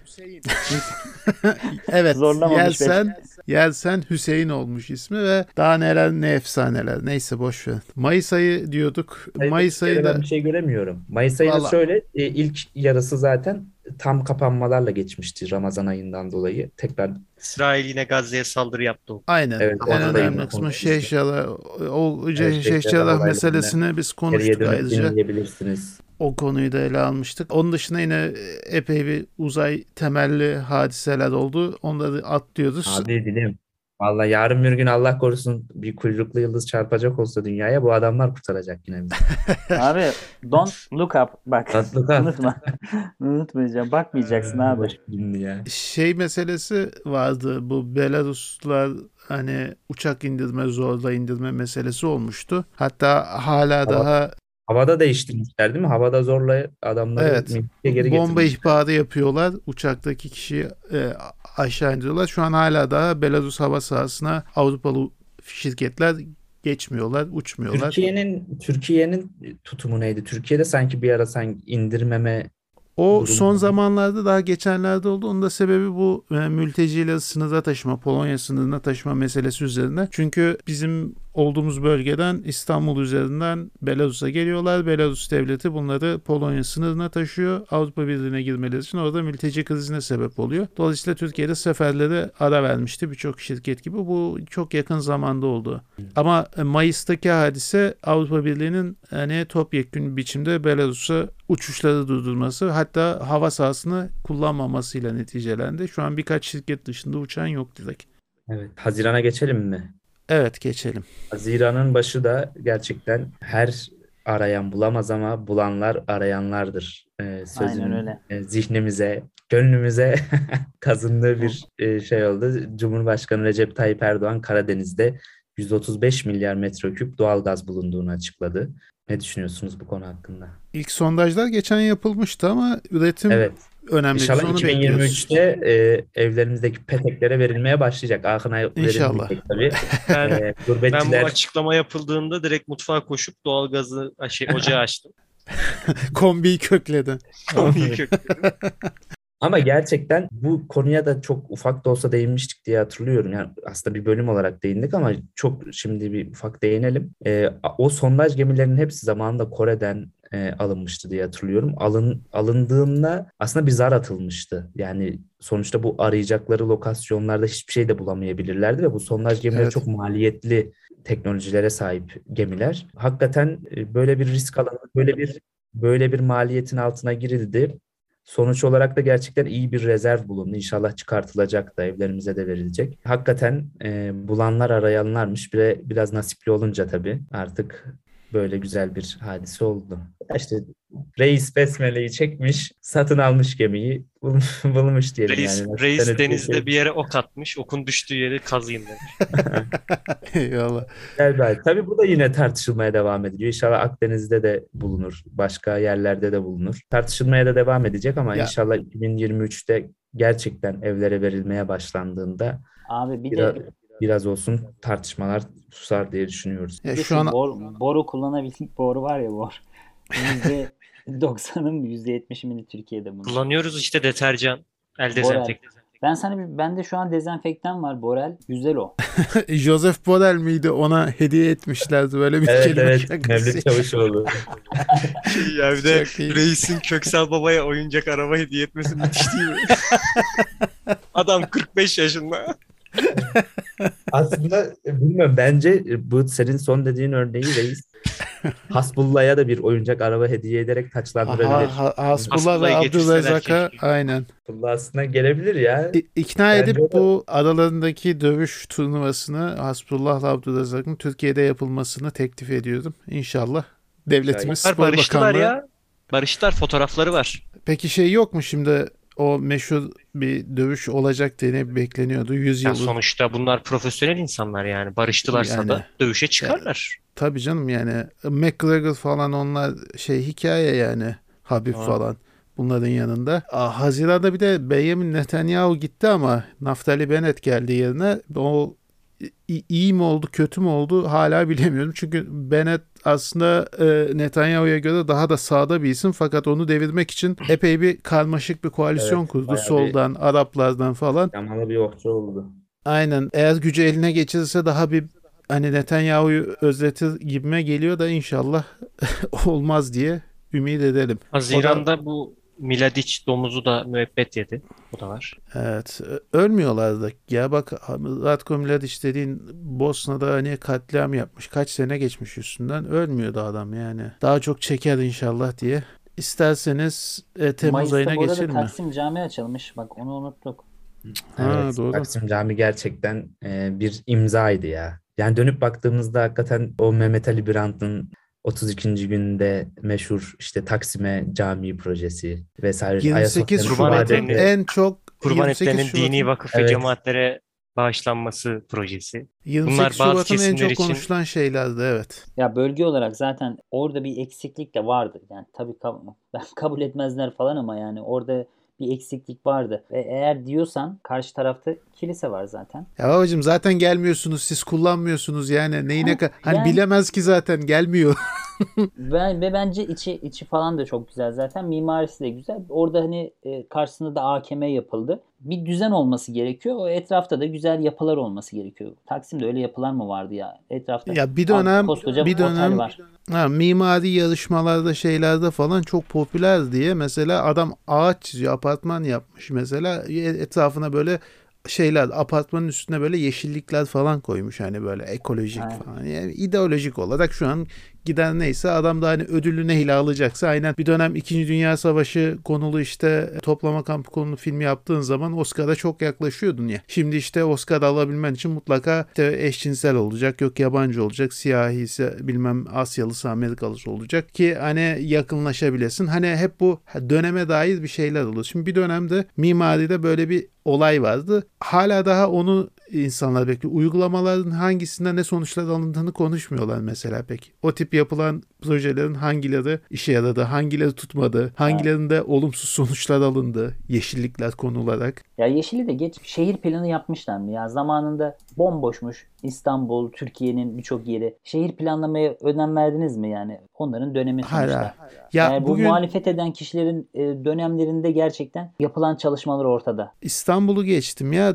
evet. Zorlamamış Yersen, yersen Hüseyin olmuş ismi ve daha neler ne efsaneler. Neyse boş ver. Mayıs ayı diyorduk. Mayıs ayında ayında ben bir şey göremiyorum. Mayıs ayında Vallahi- şöyle e, ilk yarısı zaten tam kapanmalarla geçmişti Ramazan ayından dolayı. Tekrar İsrail yine Gazze'ye saldırı yaptı. aynen Evet, en önemli kısmı. Şeyhşalah o Evet, Şeyh Şeyh Şeyhşalah Şalah meselesini biz konuştuk ayrıca. dinleyebilirsiniz. O konuyu da ele almıştık. Onun dışında yine epey bir uzay temelli hadiseler oldu. Onları atlıyoruz. Abi dilim. Vallahi yarın bir gün Allah korusun bir kuyruklu yıldız çarpacak olsa dünyaya bu adamlar kurtaracak yine bizi. Abi don't look up. Bak. Tatlı kal. Unutma. Unutmayacağım. Bakmayacaksın abi. Boş filmdi ya. Şey meselesi vardı. Bu Belaruslar hani uçak indirme zorla indirme meselesi olmuştu. Hatta hala Hava- daha Havada değiştirmişler değil mi? Havada zorla adamları Evet. mülkiye geri bomba getirmişler. ihbarı yapıyorlar. Uçaktaki kişiyi e, aşağı indiriyorlar. Şu an hala daha Belarus hava sahasına Avrupalı şirketler geçmiyorlar, uçmuyorlar. Türkiye'nin Türkiye'nin tutumu neydi? Türkiye'de sanki bir ara sanki indirmeme O son var. zamanlarda daha geçenlerde oldu. Onun da sebebi bu e, mülteciyle sınıra taşıma, Polonya sınırına taşıma meselesi üzerine. Çünkü bizim olduğumuz bölgeden İstanbul üzerinden Belarus'a geliyorlar. Belarus devleti bunları Polonya sınırına taşıyor. Avrupa Birliği'ne girmeleri için orada mülteci krizine sebep oluyor. Dolayısıyla Türkiye'de seferlere ara vermişti birçok şirket gibi. Bu çok yakın zamanda oldu. Ama Mayıs'taki hadise Avrupa Birliği'nin hani topyekün biçimde Belarus'a uçuşları durdurması hatta hava sahasını kullanmamasıyla neticelendi. Şu an birkaç şirket dışında uçan yok direkt. Evet, Haziran'a geçelim mi? Evet geçelim. Haziran'ın başı da gerçekten her arayan bulamaz ama bulanlar arayanlardır. Ee, sözün Aynen öyle. e, zihnimize, gönlümüze kazındığı bir e, şey oldu. Cumhurbaşkanı Recep Tayyip Erdoğan Karadeniz'de 135 milyar metreküp doğal gaz bulunduğunu açıkladı. Ne düşünüyorsunuz bu konu hakkında? İlk sondajlar geçen yapılmıştı ama üretim Evet. Önemli. Biz İnşallah onu bekliyoruz. 2023'te e, evlerimizdeki peteklere verilmeye başlayacak. Akın'a İnşallah. verilmeyecek tabii. Ben, E, ben bu açıklama yapıldığında direkt mutfağa koşup doğalgazı şey, ocağı açtım. Kombiyi kökledi. Kombiyi kökledim. Ama gerçekten bu konuya da çok ufak da olsa değinmiştik diye hatırlıyorum. Yani aslında bir bölüm olarak değindik ama çok şimdi bir ufak değinelim. Ee, o sondaj gemilerinin hepsi zamanında Kore'den e, alınmıştı diye hatırlıyorum. Alın alındığında aslında bir zar atılmıştı. Yani sonuçta bu arayacakları lokasyonlarda hiçbir şey de bulamayabilirlerdi ve bu sondaj gemileri Evet. çok maliyetli teknolojilere sahip gemiler. Hakikaten e, böyle bir risk alanı, böyle bir böyle bir maliyetin altına girildi. Sonuç olarak da gerçekten iyi bir rezerv bulundu. İnşallah çıkartılacak da evlerimize de verilecek. Hakikaten e, bulanlar arayanlarmış. Bir, biraz nasipli olunca tabii artık böyle güzel bir hadise oldu. İşte reis besmeleyi çekmiş, satın almış gemiyi bul- bulmuş diyelim Reis, yani. reis denizde şey- bir yere ok atmış. Okun düştüğü yeri kazıyım demiş. Eyvallah. Hadise. Tabii bu da yine tartışılmaya devam ediliyor. İnşallah Akdeniz'de de bulunur. Başka yerlerde de bulunur. Tartışılmaya da devam edecek ama Ya- inşallah 2023'te gerçekten evlere verilmeye başlandığında Abi bir biraz, de biraz olsun tartışmalar susar diye düşünüyoruz. Ya şu an bor, boru kullanabildik boru var ya bor. %90'ın %70'i mi Türkiye'de bunu. Kullanıyoruz işte deterjan. El Borel. dezenfektanı. Ben sana bir bende şu an dezenfektan var Borel. Güzel o. Joseph Borel miydi? Ona hediye etmişlerdi böyle bir Evet kelime evet. Mevlüt Çavuşoğlu. Ya bir de reisin Köksal Baba'ya oyuncak araba hediye etmesi müthiş değil mi? Adam 45 yaşında. Aslında e, bilmiyorum bence e, bu senin son dediğin örneği reis Hasbullah'a da bir oyuncak araba hediye ederek taçlandırabilir. Aha, ha, Hasbullah ve Abdülrezzak'a aynen. Hasbullah aslında gelebilir ya. İ- İkna Bence edip da- bu aralarındaki dövüş turnuvasını Hasbullah'la Abdülrezzak'ın Türkiye'de yapılmasını teklif ediyorum. İnşallah. Devletimiz Bunlar Spor barıştılar Bakanlığı. ya. Barıştılar fotoğrafları var. Peki şey yok mu şimdi o meşhur bir dövüş olacak diye bekleniyordu. 100 Ya yıl. sonuçta bunlar profesyonel insanlar yani. Barıştılarsa Yani. da dövüşe çıkarlar. Tabii canım yani McGregor falan onlar şey hikaye yani. Habib Ha. falan bunların yanında. Aa, Haziran'da bir de Benjamin Netanyahu gitti ama Naftali Bennett geldi yerine. O iyi mi oldu kötü mü oldu hala bilemiyorum. Çünkü Bennett aslında e, Netanyahu'ya göre daha da sağda bir isim fakat onu devirmek için epey bir karmaşık bir koalisyon Evet, kurdu. bayağı bir- Soldan, Araplardan falan. Yamalı bir okçu oldu. Aynen. Eğer gücü eline geçirirse daha bir hani Netanyahu'yu özletir gibime geliyor da inşallah olmaz diye ümit edelim. Haziran'da bu Miladic domuzu da müebbet yedi. O da var. Evet. Ölmüyorlar da. Ya bak Ratko Mladic dediğin Bosna'da hani katliam yapmış. Kaç sene geçmiş üstünden. Ölmüyordu adam yani. Daha çok çeker inşallah diye. İsterseniz e, Temmuz Mayıs'ta ayına geçelim mi? Taksim Cami açılmış. Bak onu unuttuk. Ha, Evet, doğru. Taksim Cami gerçekten e, bir imzaydı ya. Yani dönüp baktığımızda hakikaten o Mehmet Ali Birant'ın 32. günde meşhur işte Taksim'e cami projesi vesaire. 28 Ayasofya'nın Kurban Şubat'ın en çok Kurban 28 etlerinin dini vakıf ve Evet. cemaatlere bağışlanması projesi. 28 Bunlar bazı Şubat'ın en çok için- konuşulan şeylerdi evet. Ya bölge olarak zaten orada bir eksiklik de vardı. Yani tabii kab- ben kabul etmezler falan ama yani orada bir eksiklik vardı. Ve eğer diyorsan karşı tarafta kilise var zaten. Ya babacığım zaten gelmiyorsunuz siz kullanmıyorsunuz yani neyine Ha, hani yani- bilemez ki zaten gelmiyor. Ve, ve bence içi içi falan da çok güzel zaten. Mimarisi de güzel. Orada hani e, karşısında da AKM yapıldı. Bir düzen olması gerekiyor. O etrafta da güzel yapılar olması gerekiyor. Taksim'de öyle yapılar mı vardı ya? Etrafta Ya bir dönem koskoca bir dönem var. ha, mimari yarışmalarda şeylerde falan çok popüler diye mesela adam ağaç çiziyor apartman yapmış mesela E, etrafına böyle şeyler apartmanın üstüne böyle yeşillikler falan koymuş hani böyle ekolojik Aynen. falan yani ideolojik olarak şu an giden neyse adam da hani ödülü neyle alacaksa aynen bir dönem 2. Dünya Savaşı konulu işte toplama kampı konulu film yaptığın zaman Oscar'a çok yaklaşıyordun ya. Şimdi işte Oscar alabilmen için mutlaka işte eşcinsel olacak yok yabancı olacak siyahi ise bilmem Asyalısı Amerikalısı olacak ki hani yakınlaşabilesin. Hani hep bu döneme dair bir şeyler oluyor. Şimdi bir dönemde mimaride böyle bir olay vardı. Hala daha onu insanlar bekliyor. Uygulamaların hangisinde ne sonuçlar alındığını konuşmuyorlar mesela pek. O tip yapılan projelerin hangileri işe yaradı, hangileri tutmadı, hangilerinde olumsuz sonuçlar alındı, yeşillikler konularak. Ya Yeşil'i de geç şehir planı yapmışlar mı? Ya zamanında bomboşmuş İstanbul, Türkiye'nin birçok yeri. Şehir planlamaya önem verdiniz mi yani? Onların dönemi sonuçta. hayır. Ya yani bu bugün muhalefet eden kişilerin e, dönemlerinde gerçekten yapılan çalışmalar ortada. İstanbul'u geçtim ya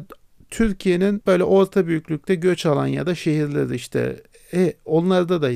Türkiye'nin böyle orta büyüklükte göç alan ya da şehirleri işte e, onlarda da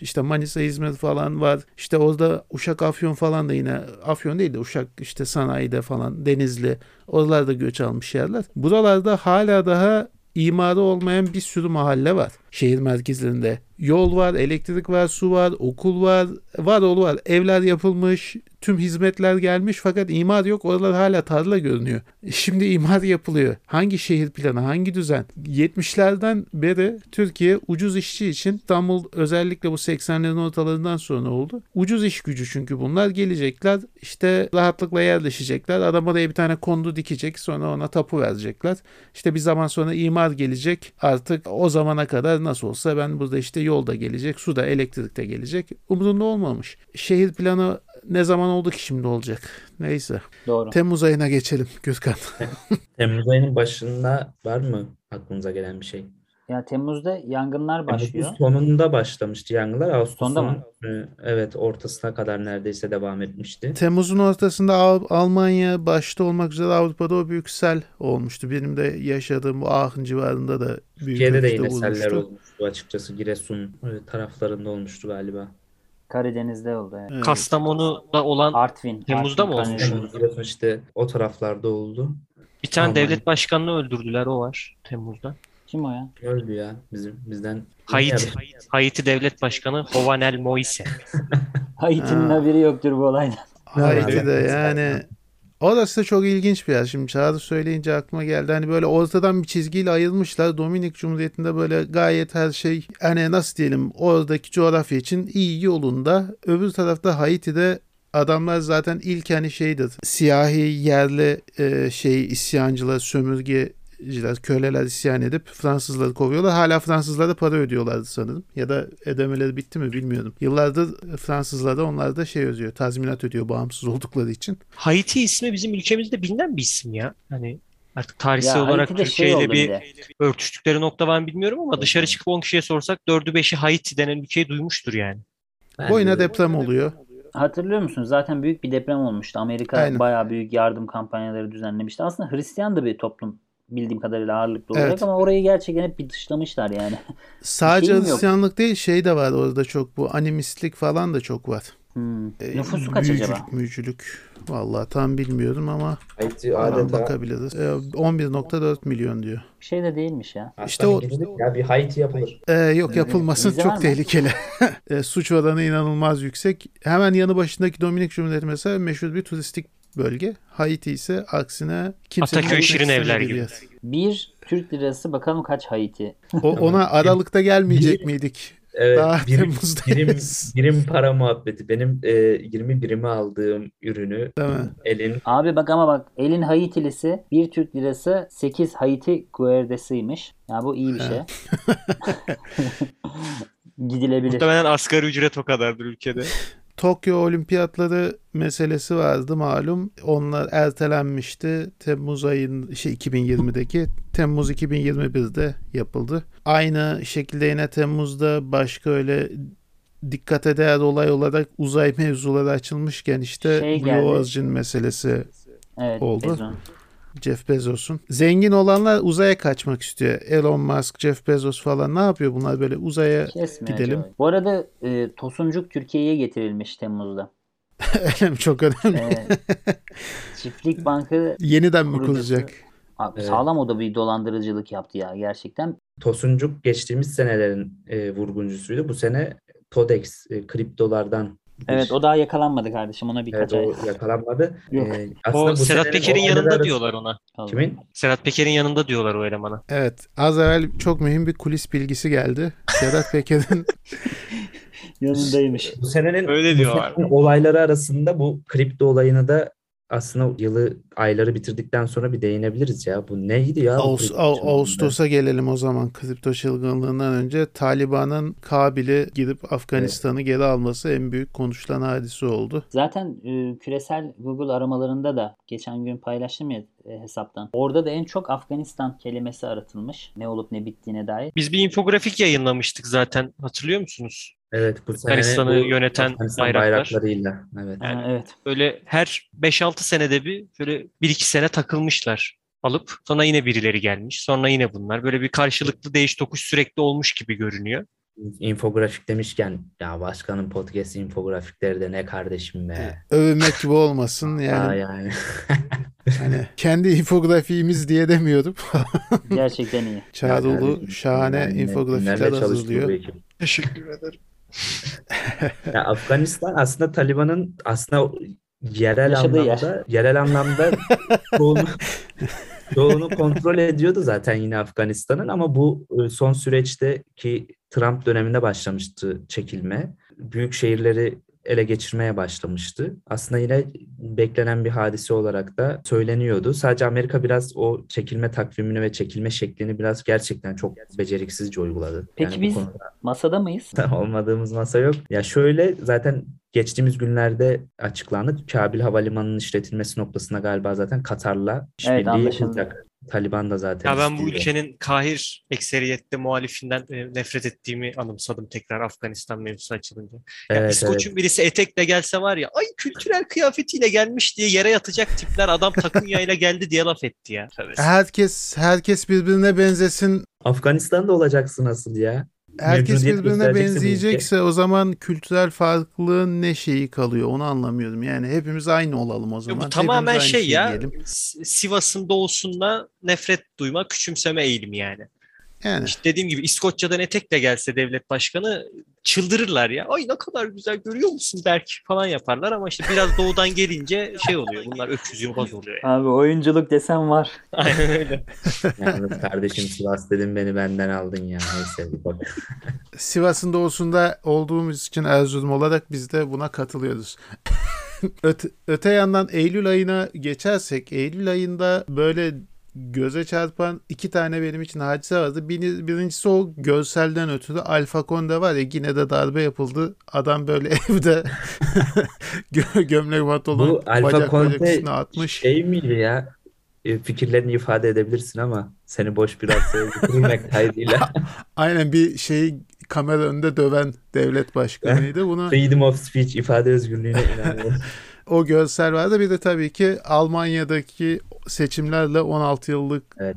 işte Manisa, İzmir falan var. İşte orada Uşak, Afyon falan da yine Afyon değil de Uşak işte sanayide falan Denizli oralarda göç almış yerler. Buralarda hala daha imarı olmayan bir sürü mahalle var şehir merkezlerinde. Yol var, elektrik var, su var, okul var, var oğlu var. Evler yapılmış, tüm hizmetler gelmiş fakat imar yok. Oralar hala tarla görünüyor. Şimdi imar yapılıyor. Hangi şehir planı, hangi düzen? 70'lerden beri Türkiye ucuz işçi için İstanbul özellikle bu 80'lerin ortalarından sonra oldu. Ucuz iş gücü çünkü bunlar gelecekler. işte rahatlıkla yerleşecekler. Adam oraya bir tane kondu dikecek. Sonra ona tapu verecekler. İşte bir zaman sonra imar gelecek. Artık o zamana kadar nasıl olsa ben burada işte yolda gelecek, su da elektrik de gelecek. Umurunda olmamış. Şehir planı ne zaman oldu ki şimdi olacak? Neyse. Doğru. Temmuz ayına geçelim Gürkan. Temmuz ayının başında var mı aklınıza gelen bir şey? Ya Temmuz'da yangınlar başlıyor. Temmuz'un sonunda başlamıştı yangınlar. Ağustos'un Sonunda mı? evet ortasına kadar neredeyse devam etmişti. Temmuz'un ortasında Av- Almanya başta olmak üzere Avrupa'da o büyük sel olmuştu. Benim de yaşadığım bu Aachen civarında da büyük Türkiye'de de ölçüde yine seller olmuştu açıkçası. Giresun e, taraflarında olmuştu galiba. Karadeniz'de oldu. Yani. Evet. Kastamonu'da olan Artvin. Temmuz'da Artvin mı Karadeniz. olmuş? Temmuz, Giresun işte o taraflarda oldu. bir tane Almanya. devlet başkanını öldürdüler o var Temmuz'da. Kim o ya? Öldü ya bizim bizden. Haiti. Haiti devlet başkanı Jovenel Moise. Haiti'nin Ha. haberi yoktur bu olaydan. Haiti'de yani orası da çok ilginç bir yer. Şimdi Çağrı söyleyince aklıma geldi. Hani böyle ortadan bir çizgiyle ayırmışlar. Dominik Cumhuriyeti'nde böyle gayet her şey hani nasıl diyelim oradaki coğrafya için iyi yolunda. Öbür tarafta Haiti'de adamlar zaten ilk hani şeydir. Siyahi yerli e, şey isyancılar, sömürgeciler, köleler isyan edip Fransızları kovuyorlar. Hala Fransızlara para ödüyorlardı sanırım. Ya da ödemeleri bitti mi bilmiyorum. Yıllardır Fransızlara onlar da şey ödüyor. Tazminat ödüyor bağımsız oldukları için. Haiti ismi bizim ülkemizde bilinen bir isim ya. Hani artık tarihsel Ya olarak Türkiye şey ile bir bir örtüştükleri nokta ben bilmiyorum ama dışarı çıkıp 10 kişiye sorsak 4'ü 5'i Haiti denen ülkeyi duymuştur yani. Bence Boyuna de. deprem oluyor. Hatırlıyor musunuz? Zaten büyük bir deprem olmuştu. Amerika Aynen. bayağı büyük yardım kampanyaları düzenlemişti. Aslında Hristiyan da bir toplum bildiğim kadarıyla ağırlıklı olarak Evet. ama orayı gerçekten hep bir dışlamışlar yani. Sadece yok. Hristiyanlık değil şey de var orada çok bu animistlik falan da çok var. Hmm. E, Nüfusu kaç büyücülük, acaba? Mücülük. Vallahi tam bilmiyorum ama Haiti bakabiliriz. E, 11.4 milyon diyor. Bir şey de değilmiş ya. Aslan İşte o- ya bir Haiti yapılır. E, yok yapılması vize var çok tehlikeli. E, suç oranı inanılmaz yüksek. Hemen yanı başındaki Dominik Cumhuriyeti mesela meşhur bir turistik bölge. Haiti ise aksine kimsenin Ataköy Şirin Evler gibi. yer. Bir Türk lirası bakalım kaç Haiti? O, ona Aralık'ta gelmeyecek miydik? Evet, Daha birim, birim, birim para muhabbeti. Benim e, 20 birime aldığım ürünü Değil mi? elin Abi bak ama bak elin Haitilisi bir Türk lirası 8 Haiti guerdesiymiş. Ya bu iyi bir şey. Gidilebilir. Muhtemelen asgari ücret o kadardır ülkede. Tokyo Olimpiyatları meselesi vardı malum. Onlar ertelenmişti. Temmuz ayın şey 2020'deki Temmuz 2021'de yapıldı. Aynı şekilde yine Temmuz'da başka öyle dikkate değer olay olarak uzay mevzuları açılmışken işte Şey Blue. Origin meselesi Evet, Oldu. Bezos. Jeff Bezos'un. Zengin olanlar uzaya kaçmak istiyor. Elon Musk, Jeff Bezos falan ne yapıyor bunlar böyle uzaya Kesmiyor Gidelim. acaba. Bu arada e, Tosuncuk Türkiye'ye getirilmiş Temmuz'da. çok önemli. E, Çiftlik Bankı Yeniden mi kurulacak? Abi, Evet. sağlam o da bir dolandırıcılık yaptı ya gerçekten. Tosuncuk geçtiğimiz senelerin e, vurguncusuydu. Bu sene Todex e, kriptolardan Evet o daha yakalanmadı kardeşim ona birkaç Evet, ay o yakalanmadı. Yok. E, aslında O bu senenin Peker'in yanında arasında- diyorlar ona. Kimin? Sedat Peker'in yanında diyorlar o elemana. Evet. Az evvel çok mühim bir kulis bilgisi geldi. Sedat Peker'in Yanındaymış. Bu senenin, Öyle bu diyorlar. senenin olayları arasında bu kripto olayını da aslında yılı ayları bitirdikten sonra bir değinebiliriz ya. Bu neydi ya? bu Ağustos, kripto Ağ- çılgınlığı? Ağustos'a gelelim o zaman. Kripto çılgınlığından önce Taliban'ın Kabil'i gidip Afganistan'ı geri alması en büyük konuşulan hadise oldu. Zaten e, küresel Google aramalarında da geçen gün paylaştım ya e, hesaptan. Orada da en çok Afganistan kelimesi aratılmış. Ne olup ne bittiğine dair. Biz bir infografik yayınlamıştık zaten. Hatırlıyor musunuz? Evet bu sene Afganistan'ı bu yöneten Afganistan bayraklar. bayraklarıyla. Evet. Yani- Ha, evet. Böyle her 5-6 senede bir böyle 1-2 sene takılmışlar alıp sonra yine birileri gelmiş. Sonra yine bunlar. Böyle bir karşılıklı değiş tokuş sürekli olmuş gibi görünüyor. İnfografik demişken ya başkanın podcast infografikleri de ne kardeşim be. Övünmek gibi olmasın Aa, yani. yani. hani kendi infografiğimiz diye demiyorum. Gerçekten iyi. Çağrıoğlu Yani şahane günlerle- infografikler hazırlıyor. Teşekkür ederim. Ya Afganistan aslında Taliban'ın aslında yerel Yaşadığı yer. anlamda yerel anlamda çoğunu, çoğunu kontrol ediyordu zaten yine Afganistan'ın ama bu e, son süreçte ki Trump döneminde başlamıştı çekilme. Büyük şehirleri ele geçirmeye başlamıştı. Aslında yine beklenen bir hadise olarak da söyleniyordu. Sadece Amerika biraz o çekilme takvimini ve çekilme şeklini biraz gerçekten çok beceriksizce uyguladı. Peki Yani biz konuda- masada mıyız? olmadığımız masa yok. Ya şöyle zaten geçtiğimiz günlerde açıklandı. Kabil Havalimanı'nın işletilmesi noktasında galiba zaten Katar'la işbirliği anlaşıldı. yapılacak. Taliban da zaten Ya ben bu istiyor. ülkenin kahir ekseriyette muhalifinden e, nefret ettiğimi anımsadım tekrar Afganistan mevzusu açılınca. Ya Evet, evet. İskoç'un birisi etekle gelse var ya ay kültürel kıyafetiyle gelmiş diye yere yatacak tipler adam takunyayla geldi diye laf etti ya. Tabii. Herkes herkes birbirine benzesin. Afganistan'da olacaksın asıl ya. Herkes birbirine benzeyecekse o zaman kültürel farklılığın ne şeyi kalıyor onu anlamıyorum. Yani hepimiz aynı olalım o zaman. bu tamamen şey şeyi ya diyelim. Sivas'ın doğusunda nefret duyma, küçümseme eğilimi yani. Yani İşte dediğim gibi İskoçya'dan etekle gelse devlet başkanı çıldırırlar ya. Ay ne kadar güzel görüyor musun Berk falan yaparlar ama işte biraz doğudan gelince şey oluyor. Bunlar öküz yobaz oluyor yani. Abi oyunculuk desem var. Aynen öyle. Yalnız kardeşim Sivas dedim beni benden aldın ya. Neyse bak. Sivas'ın doğusunda olduğumuz için Erzurum olarak biz de buna katılıyoruz. öte, öte yandan Eylül ayına geçersek Eylül ayında böyle göze çarpan iki tane benim için hadise vardı. Bir, birincisi o görselden ötürü Alfa Conde var ya yine de darbe yapıldı. Adam böyle evde gö- gömlek pantolon Bu Alfa bacak bacak atmış. şey miydi ya? E, Fikirlerini ifade edebilirsin ama seni boş bir arsaya getirmek kaydıyla. Aynen bir şey kamera önünde döven devlet başkanıydı. Bunu Freedom of speech, ifade özgürlüğüne inanıyorum. O görsel vardı. Bir de tabii ki Almanya'daki seçimlerle 16 yıllık Evet.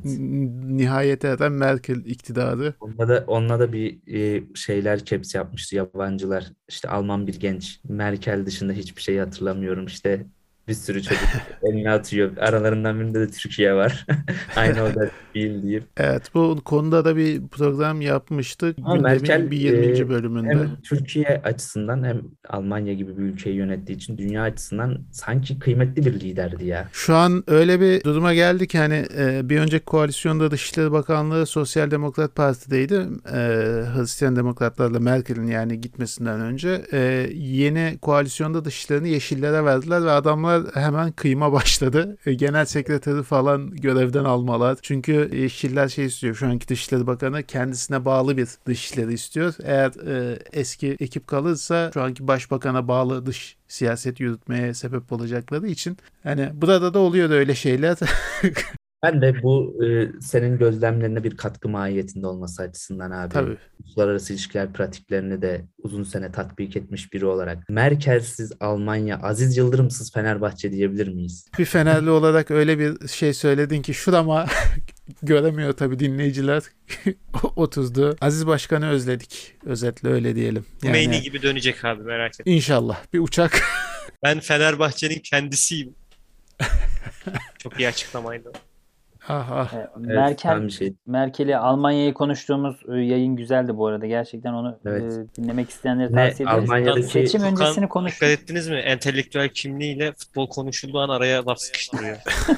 nihayete eren Merkel iktidarı. Onunla da, onunla da bir e, şeyler caps yapmıştı yabancılar. İşte Alman bir genç. Merkel dışında hiçbir şey hatırlamıyorum. İşte bir sürü çocuk eline atıyor. Aralarından birinde de Türkiye var. Aynı orada değil deyip. Evet bu konuda da bir program yapmıştık. Ama Gündemin Merkel, bir 20. e, bölümünde. Hem Türkiye açısından hem Almanya gibi bir ülkeyi yönettiği için dünya açısından sanki kıymetli bir liderdi ya. Şu an öyle bir duruma geldi ki hani e, bir önceki koalisyonda Dışişleri Bakanlığı Sosyal Demokrat Parti'deydi. E, Hristiyan Demokratlarla Merkel'in yani gitmesinden önce yeni koalisyonda dışişlerini Yeşillere verdiler ve adamlar hemen kıyma başladı. E, Genel sekreteri falan görevden almalar. Çünkü Yeşiller şey istiyor şu anki Dışişleri Bakanı kendisine bağlı bir dışişleri istiyor. Eğer e, eski ekip kalırsa şu anki başbakana bağlı dış siyaset yürütmeye sebep olacakları için hani burada da oluyor da öyle şeyler. Ben de bu e, senin gözlemlerine bir katkı mahiyetinde olması açısından abi. Tabii. Uluslararası ilişkiler pratiklerini de uzun sene tatbik etmiş biri olarak. Merkelsiz Almanya, Aziz Yıldırımsız Fenerbahçe diyebilir miyiz? Bir Fenerli olarak öyle bir şey söyledin ki şurama göremiyor tabii dinleyiciler. Otuzdu. Aziz Başkan'ı özledik. Özetle öyle diyelim. Meyni gibi dönecek abi merak etme. İnşallah. Bir uçak. Ben Fenerbahçe'nin kendisiyim. Çok iyi açıklamaydı. Ah ah. E, Evet, Merkel tam bir şey. Merkel'i Almanya'yı konuştuğumuz e, yayın güzeldi bu arada. Gerçekten onu Evet. e, dinlemek isteyenlere Ne, tavsiye ederiz. Almanya'daki- Seçim Furkan, öncesini Dikkat konuştuk. ettiniz mi? Entelektüel kimliğiyle futbol konuşulduğu an araya laf sıkıştırıyor.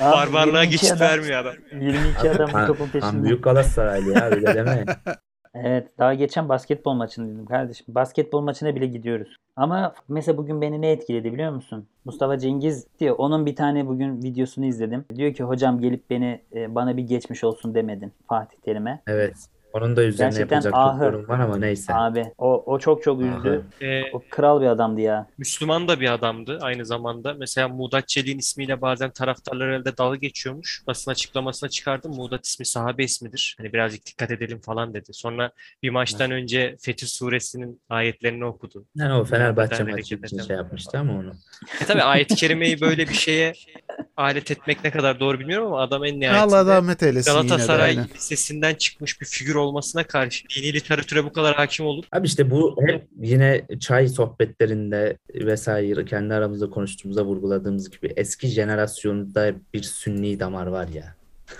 Abi, Barbarlığa 22 geçit adam- vermiyor adam. 22 adam bu Tam- topun Tam peşinde. büyük Galatasaraylı ya öyle deme. Evet daha geçen basketbol maçındaydım kardeşim. Basketbol maçına bile gidiyoruz. Ama mesela bugün beni ne etkiledi biliyor musun? Mustafa Cengiz diyor. Onun bir tane bugün videosunu izledim. Diyor ki hocam gelip beni e, bana bir geçmiş olsun demedin Fatih Terim'e. Evet. Onun da üzerine Gerçekten yapacak ahı. çok yorum var ama neyse. Abi o, o çok çok üzdü. Ee, O kral bir adamdı ya. Müslüman da bir adamdı aynı zamanda. Mesela Mudat Çelik'in ismiyle bazen taraftarlar elde dalga geçiyormuş. Basın açıklamasına çıkardı. Mudat ismi sahabe ismidir. Hani birazcık dikkat edelim falan dedi. Sonra bir maçtan önce Fetih Suresinin ayetlerini okudu. Yani o Fenerbahçe Beden maçı için şey yapmıştı ama onu. E tabii ayet-i kerimeyi böyle bir şeye alet etmek ne kadar doğru bilmiyorum ama adam en Allah nihayetinde rahmet eylesin yine de. Galatasaray aynen. Lisesi'nden çıkmış bir figür olmasına karşı dini literatüre bu kadar hakim olup Abi işte bu hep yine çay sohbetlerinde vesaire kendi aramızda konuştuğumuzda vurguladığımız gibi eski jenerasyonda bir sünni damar var ya.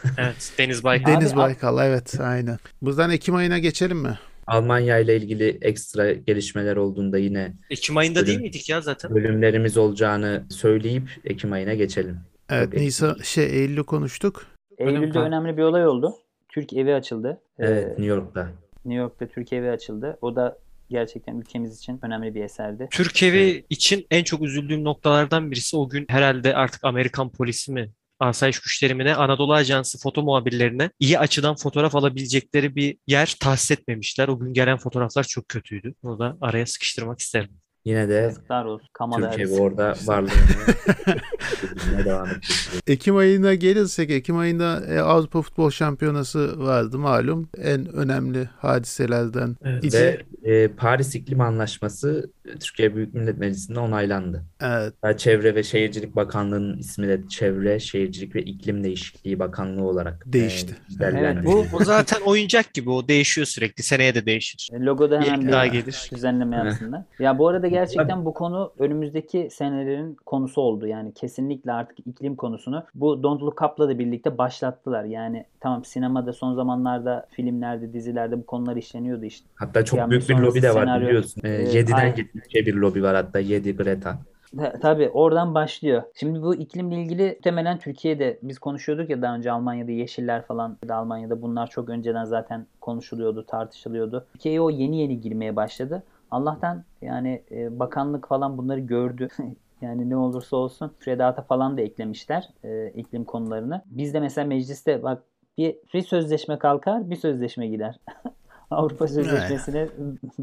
evet Deniz Baykal Deniz Baykal evet aynen. Buradan Ekim ayına geçelim mi? Almanya ile ilgili ekstra gelişmeler olduğunda yine Ekim ayında Bölüm. değil miydik ya zaten? bölümlerimiz olacağını söyleyip Ekim ayına geçelim. Evet Çok Nisan şey Eylül'ü konuştuk. Eylül'de önemli bir olay oldu. Türk evi açıldı. Ee, Evet New York'ta. New York'ta Türk evi açıldı. O da gerçekten ülkemiz için önemli bir eserdi. Türk evi için en çok üzüldüğüm noktalardan birisi o gün herhalde artık Amerikan polisi mi asayiş güçleri mi ne Anadolu Ajansı foto muhabirlerine iyi açıdan fotoğraf alabilecekleri bir yer tahsis etmemişler. O gün gelen fotoğraflar çok kötüydü. Bunu da araya sıkıştırmak isterim. Yine de Yazıklar olsun. Kamada Türkiye arası. orada varlığını devam edecek. Ekim ayına gelirsek Ekim ayında e, Avrupa Futbol Şampiyonası vardı malum. En önemli hadiselerden Evet. Ve e, Paris İklim Anlaşması Türkiye Büyük Millet Meclisi'nde onaylandı. Evet. Daha Çevre ve Şehircilik Bakanlığı'nın ismi de Çevre, Şehircilik ve İklim Değişikliği Bakanlığı olarak Değişti. e. Evet, bu- O zaten oyuncak gibi o değişiyor sürekli. Seneye de değişir. Logoda hemen Bir bir daha gelir. düzenleme yapsınlar. Ya bu arada gerçekten bu konu önümüzdeki senelerin konusu oldu. Yani kesinlikle artık iklim konusunu bu Don't Look Up'la da birlikte başlattılar. Yani tamam sinemada son zamanlarda filmlerde, dizilerde bu konular işleniyordu işte. Hatta çok Yani büyük bir lobi de var senaryo. biliyorsun. E, Evet, 7'den aynen. 70'e bir lobi var hatta 7 Greta. Ta- Tabii oradan başlıyor. Şimdi bu iklimle ilgili muhtemelen Türkiye'de biz konuşuyorduk ya daha önce Almanya'da yeşiller falan da Almanya'da bunlar çok önceden zaten konuşuluyordu, tartışılıyordu. Türkiye'ye o yeni yeni girmeye başladı. Allah'tan yani e, bakanlık falan bunları gördü. Yani ne olursa olsun müfredata falan da eklemişler e, iklim konularını. Biz de mesela mecliste bak bir, bir sözleşme kalkar bir sözleşme gider. Avrupa Sözleşmesi'ne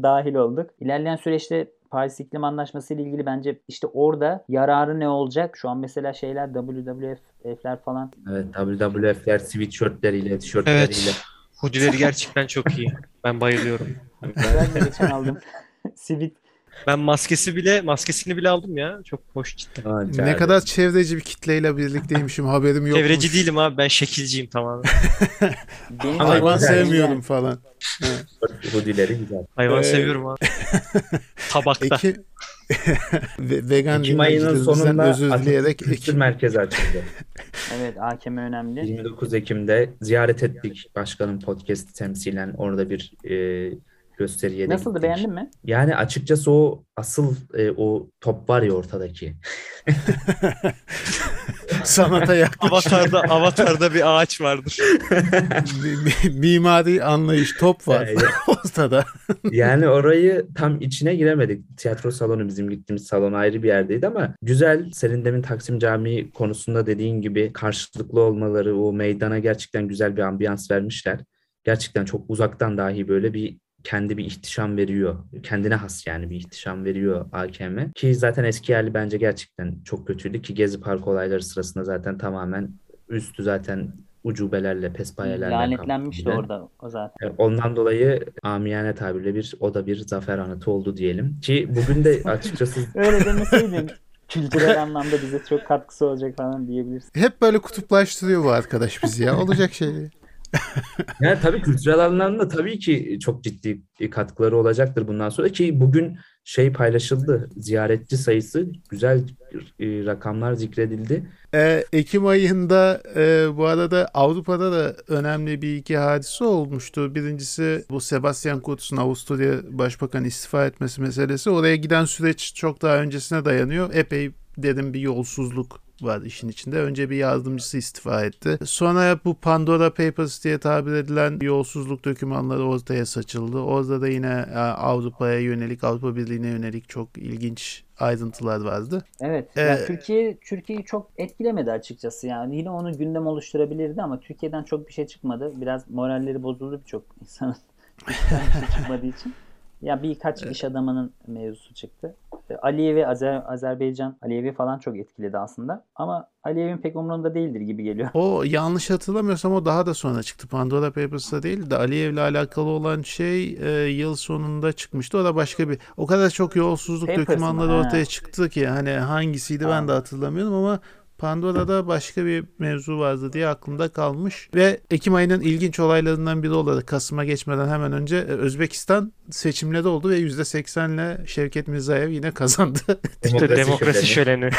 dahil olduk. İlerleyen süreçte Paris İklim Anlaşması ile ilgili bence işte orada yararı ne olacak? Şu an mesela şeyler WWF'ler falan Evet WWF'ler sweatshirtleriyle, tişörtleriyle. Evet. Hoodileri gerçekten çok iyi. Ben bayılıyorum. ben de geçen aldım. Sivit Ben maskesi bile maskesini bile aldım ya. Çok hoş cidden. Aa, Ne kadar çevreci bir kitleyle birlikteymişim haberim yokmuş. Çevreci değilim abi ben şekilciyim tamamen. Ama Hayvan güzel. sevmiyorum falan. Hoodileri güzel. Hayvan Ee, seviyorum abi. Tabakta. Eki... Ve- vegan Ekim ayının sonunda özür dileyerek Ekim... Merkezi açıldı. Evet AKM önemli. 29 Ekim'de ziyaret ettik başkanın podcast temsilen orada bir e, gösteriye de Nasıldı gittik. beğendin mi? Yani açıkçası o asıl e, o top var ya ortadaki. sanata yaklaşan Avatar'da Avatar'da bir ağaç vardır. mi- mi- mimari anlayış top var Evet. ortada. Yani orayı tam içine giremedik. Tiyatro salonu bizim gittiğimiz salon ayrı bir yerdeydi ama güzel. Senin demin Taksim Camii konusunda dediğin gibi karşılıklı olmaları o meydana gerçekten güzel bir ambiyans vermişler. Gerçekten çok uzaktan dahi böyle bir kendi bir ihtişam veriyor. Kendine has yani bir ihtişam veriyor AKM. Ki zaten eski hali bence gerçekten çok kötüydü ki Gezi Park olayları sırasında zaten tamamen üstü zaten ucubelerle, pespayelerle Lanetlenmişti orada o zaten. Ondan dolayı amiyane tabirle bir o da bir zafer anıtı oldu diyelim. Ki bugün de açıkçası Öyle demeseydin kültürel anlamda bize çok katkısı olacak falan diyebilirsin. Hep böyle kutuplaştırıyor bu arkadaş bizi ya. Olacak şey değil. Yani tabii kültürel anlamda tabii ki çok ciddi katkıları olacaktır bundan sonra ki bugün şey paylaşıldı. Ziyaretçi sayısı güzel e, rakamlar zikredildi. Ee, Ekim ayında e, bu arada Avrupa'da da önemli bir iki hadise olmuştu. Birincisi bu Sebastian Kurz'un Avusturya Başbakanı istifa etmesi meselesi. Oraya giden süreç çok daha öncesine dayanıyor. Epey dedim bir yolsuzluk var işin içinde. Önce bir yardımcısı istifa etti. Sonra bu Pandora Papers diye tabir edilen yolsuzluk dokümanları ortaya saçıldı. Orada da yine e, Avrupa'ya yönelik, Avrupa Birliği'ne yönelik çok ilginç ayrıntılar vardı. Evet. Ee, yani Türkiye Türkiye'yi çok etkilemedi açıkçası. Yani yine onu gündem oluşturabilirdi ama Türkiye'den çok bir şey çıkmadı. Biraz moralleri bozuldu birçok insanın. Bir şey çıkmadığı için. Ya birkaç iş adamının mevzusu çıktı. E, Aliyevi, Azer, Azerbaycan, Aliyevi falan çok etkiledi aslında. Ama Aliyev'in pek umurunda değildir gibi geliyor. O yanlış hatırlamıyorsam o daha da sonra çıktı. Pandora Papers'ta değil de Aliyev'le alakalı olan şey e, yıl sonunda çıkmıştı. O da başka bir o kadar çok yolsuzluk Papers dokümanları mı? Ortaya çıktı ki hani hangisiydi ben de hatırlamıyorum ama Pandora'da başka bir mevzu vardı diye aklımda kalmış. Ve Ekim ayının ilginç olaylarından biri olarak Kasım'a geçmeden hemen önce e, Özbekistan seçimleri oldu ve %80'le Şevket Mirzayev yine kazandı. İşte demokrasi şöleni.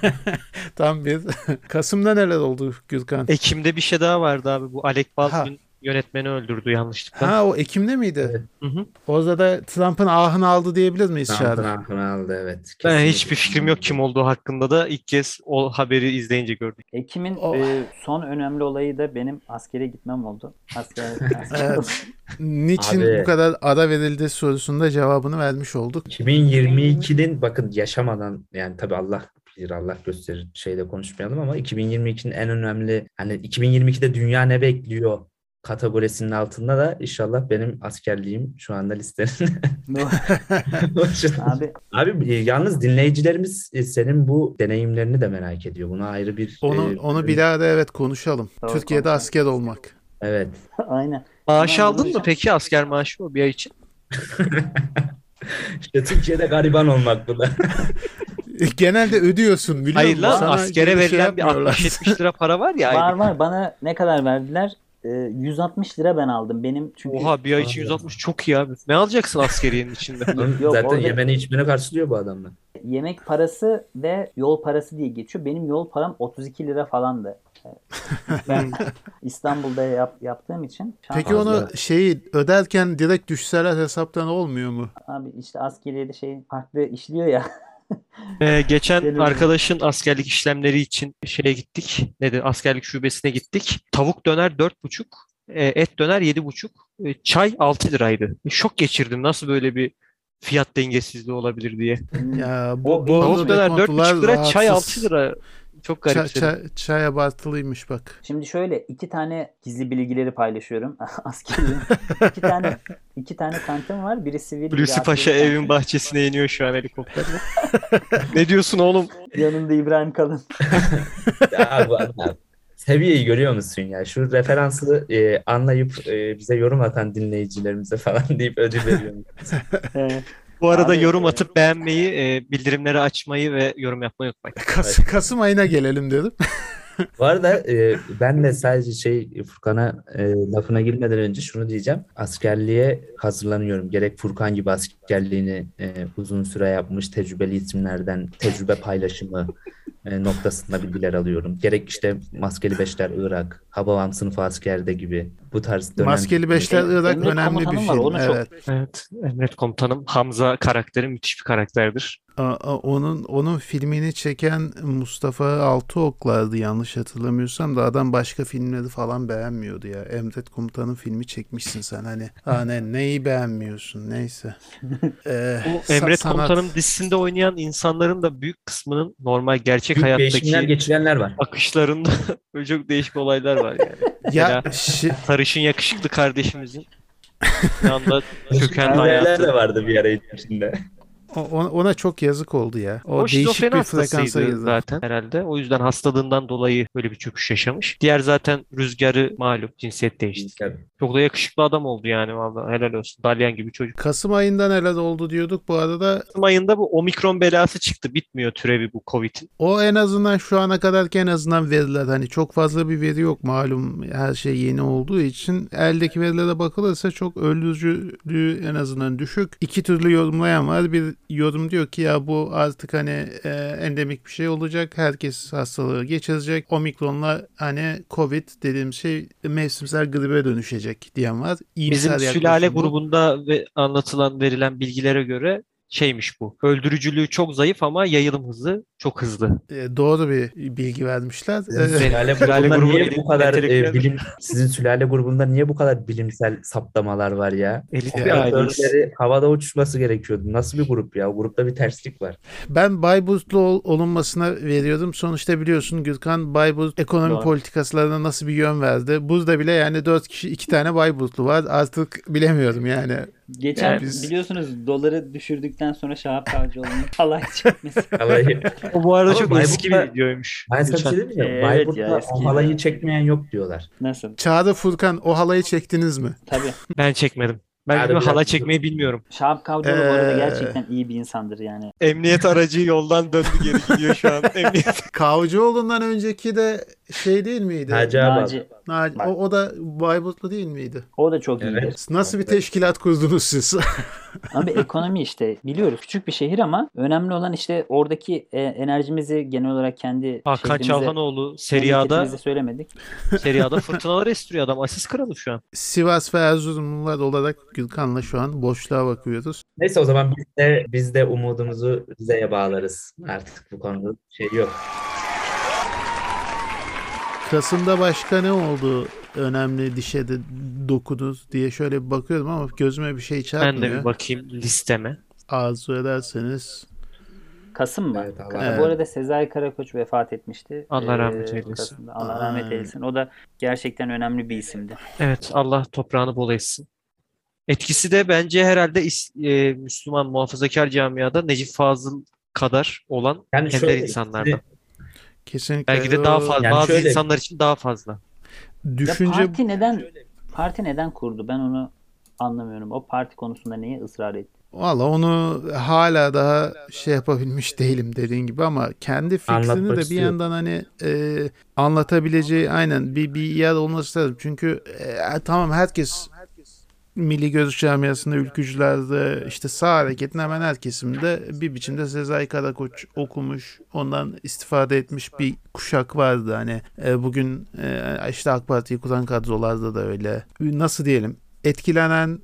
Tam bir. Kasım'da neler oldu Gürkan? Ekim'de bir şey daha vardı abi. Bu Alec Ha. Baldwin yönetmeni öldürdü yanlışlıkla. Ha o Ekim'de miydi? Evet. Hı hı. Orada da Trump'ın ahını aldı diyebilir miyiz Trump'ın Çağrı? aklını aldı evet. Ben Kesinlikle. hiçbir fikrim yok kim olduğu hakkında da ilk kez o haberi izleyince gördük. Ekim'in O- e, son önemli olayı da benim askere gitmem oldu. Asker, asker Evet. Niçin Abi. bu kadar ara verildi sorusunda cevabını vermiş olduk. 2022'nin bakın yaşamadan yani tabii Allah bilir Allah gösterir şeyde konuşmayalım ama 2022'nin en önemli hani 2022'de dünya ne bekliyor kategorisinin altında da inşallah benim askerliğim şu anda listenin. Abi Abi e, yalnız dinleyicilerimiz e, senin bu deneyimlerini de merak ediyor. Buna ayrı bir Onu e, onu bir daha da evet konuşalım. Doğru, Türkiye'de konuşalım. asker olmak. Evet. aynen. Maaş aldın mı peki asker maaşı o bir ay için? İşte Türkiye'de gariban olmak bu da. Genelde ödüyorsun biliyor Hayır musun? lan Sana askere şey verilen bir yapmıyorlar. 60-70 lira para var ya. Var var bana ne kadar verdiler? E, 160 lira ben aldım. Benim çünkü Oha bir ay için 160 çok iyi abi. Ne alacaksın askeriyenin içinde? Yok, Zaten orada- yemeni içmeni karşılıyor bu adamlar. yemek parası ve yol parası diye geçiyor. Benim yol param 32 lira falandı. Ben İstanbul'da yap, yaptığım için. Peki onu şeyi öderken direkt düşseler hesaptan olmuyor mu? Abi işte askeriyede şey farklı işliyor ya. Ee, geçen Benim- arkadaşın askerlik işlemleri için şeye gittik. Nedir? Askerlik şubesine gittik. Tavuk döner 4,5, e, et döner 7,5, e, çay 6 liraydı. Şok geçirdim. Nasıl böyle bir fiyat dengesizliği olabilir diye. Ya O- bu Tavuk döner dekontular 4,5 lira, çay rahatsız. 6 lira. Çok Çay, garip. çay, çay abartılıymış bak. Şimdi şöyle iki tane gizli bilgileri paylaşıyorum. Askeriyim. iki tane iki tane kantin var. Biri sivil, biri Hulusi Paşa askeri evin kantin. bahçesine iniyor şu an helikopterle. ne diyorsun oğlum? Yanında İbrahim Kalın. Ya bu adam. Seviyeyi görüyor musun ya? Şu referansı e, anlayıp e, bize yorum atan dinleyicilerimize falan deyip ödül veriyorum. Evet. Bu arada Abi, yorum e, atıp beğenmeyi, e, bildirimleri açmayı ve yorum yapmayı unutmayın. Kas, Kasım ayına gelelim dedim. Bu arada e, ben de sadece şey Furkan'a e, lafına girmeden önce şunu diyeceğim. Askerliğe hazırlanıyorum. Gerek Furkan gibi askerliğini e, uzun süre yapmış tecrübeli isimlerden tecrübe paylaşımı e, noktasında bilgiler alıyorum. Gerek işte Maskeli Beşler Irak, Hababam Sınıfı Askerde gibi bu tarz dönem... Maskeli Beşler Irak Emret önemli bir Komutanım var, film. onu çok- Evet. Evet, Emret Komutanım Hamza karakteri müthiş bir karakterdir. A- a- Onun onun filmini çeken Mustafa Altıoklar'dı yanlış hatırlamıyorsam da adam başka filmleri falan beğenmiyordu ya. Emret Komutan'ın filmi çekmişsin sen hani. Ha ne neyi beğenmiyorsun neyse. Ee, sa- Emret sanat- Komutanım dizisinde oynayan insanların da büyük kısmının normal gerçek Büyük değişimler hayattaki geçirenler var. akışlarında çok değişik olaylar var yani. ya şi- sarışın yakışıklı kardeşimizin bir anda köken hayatı. de vardı bir ara içinde. o- ona, ona çok yazık oldu ya. O, O değişik şizofreni bir frekansa hastasıydı zaten herhalde. O yüzden hastalığından dolayı böyle bir çöküş yaşamış. Diğer zaten rüzgarı malum cinsiyet değişti. Çok da yakışıklı adam oldu yani vallahi helal olsun. Dalyan gibi çocuk. Kasım ayında neler oldu diyorduk. Bu arada Kasım ayında bu omikron belası çıktı. Bitmiyor türevi bu Covid'in. o en azından şu ana kadarki en azından veriler hani çok fazla bir veri yok malum her şey yeni olduğu için eldeki verilere bakılırsa çok ölücülüğü en azından düşük. İki türlü yorumlayan var. Bir yorum diyor ki ya bu artık hani e, endemik bir şey olacak. Herkes hastalığı geçirecek. Omikronla hani Covid dediğim şey mevsimsel gribe dönüşecek diyen var. İyimser Bizim sülale bu. grubunda ve anlatılan verilen bilgilere göre şeymiş bu. Öldürücülüğü çok zayıf ama yayılım hızı çok hızlı. E, doğru bir bilgi vermişler. Sizin E, sülale Sülale grubunda niye bu kadar e, bilim sizin sülale grubunda niye bu kadar bilimsel saptamalar var ya? Operatörleri havada uçuşması gerekiyordu. Nasıl bir grup ya? O grupta bir terslik var. Ben Bayburtlu ol- olunmasına veriyordum. Sonuçta biliyorsun Gürkan Bayburt ekonomi Doğru. politikaslarına nasıl bir yön verdi. Buzda bile yani dört kişi iki tane Bayburtlu var. Artık bilemiyorum yani. Geçen Yani biz- biliyorsunuz doları düşürdükten sonra Şahap Kavcıoğlu'nun halay çekmesi. Halayı, O bu arada Ama çok eski bir videoymuş. ben sana şey diyeyim mi? Evet Bayburt'ta ya, o halayı çekmeyen yok diyorlar. Nasıl? Çağrı Furkan o halayı çektiniz mi? Tabii. Ben çekmedim. Ben biraz- hala çekmeyi bilmiyorum. Şahap Kavcıoğlu bu arada Ee, gerçekten iyi bir insandır yani. Emniyet aracı yoldan döndü geri gidiyor şu an. Emniyet. Kavcıoğlu'ndan önceki de şey değil miydi? Naci. Naci- o, o da Bayburtlu değil miydi? O da çok Evet. iyidir. Nasıl bir teşkilat kurdunuz siz? Abi ekonomi işte biliyoruz küçük bir şehir ama önemli olan işte oradaki e, enerjimizi genel olarak kendi Hakan şehrimize, Çalhanoğlu Serie A'da, memleketimize söylemedik. Serie A'da fırtınalar estiriyor adam. Asist kralı şu an. Sivas ve Erzurumlular olarak Gürkan'la şu an boşluğa bakıyoruz. Neyse o zaman biz de, biz de umudumuzu Rize'ye bağlarız. Artık bu konuda şey yok. Kasım'da başka ne oldu önemli dişe de dokudunuz diye şöyle bir bakıyorum ama gözüme bir şey Ben de çarpmıyor. bir bakayım listeme. Arzu ederseniz. Kasım mı? Evet, Allah rahmet Bu arada Sezai Karakoç vefat etmişti. Allah rahmet Ee, eylesin. Kasım'da. Allah rahmet eylesin. O da gerçekten önemli bir isimdi. Evet Allah toprağını bol etsin. Etkisi de bence herhalde e, Müslüman muhafazakar camiada Necip Fazıl kadar olan Yani ender şöyle, insanlardan. Kesinlikle Belki de daha fazla. Yani bazı şöyle- insanlar için daha fazla. Düşünce Ya parti neden parti neden kurdu? Ben onu anlamıyorum. O parti konusunda niye ısrar etti? Valla onu hala daha şey yapabilmiş değilim dediğin gibi ama kendi fikrini Anlatmak de bir istiyor. yandan hani e, anlatabileceği aynen bir, bir yer olması lazım. Çünkü e, tamam herkes Milli Görüş Camiası'nda, ülkücülerde, işte sağ hareketin hemen her kesimde bir biçimde Sezai Karakoç okumuş, ondan istifade etmiş bir kuşak vardı. Hani e, bugün e, işte AK Parti'yi kuran kadrolarda da öyle. Nasıl diyelim? Etkilenen,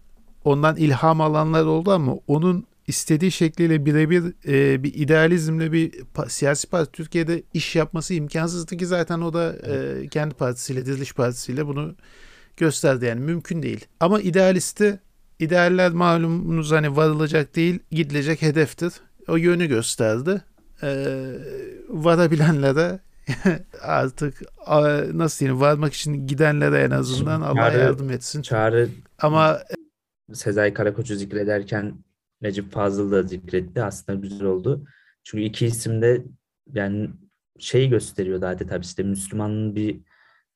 ondan ilham alanlar oldu ama onun istediği şekliyle birebir e, bir idealizmle bir pa- siyasi parti Türkiye'de iş yapması imkansızdı ki zaten o da e, kendi partisiyle, Diriliş Partisi'yle bunu gösterdi yani mümkün değil. Ama idealisti idealler malumunuz hani varılacak değil gidilecek hedeftir. O yönü gösterdi. Ee, varabilenlere artık nasıl diyeyim varmak için gidenlere en azından Allah Çağrı- yardım etsin. Çağrı Ama Sezai Karakoç'u zikrederken Necip Fazıl da zikretti. Aslında güzel oldu. Çünkü iki isim de yani şeyi gösteriyordu adeta işte Müslümanın bir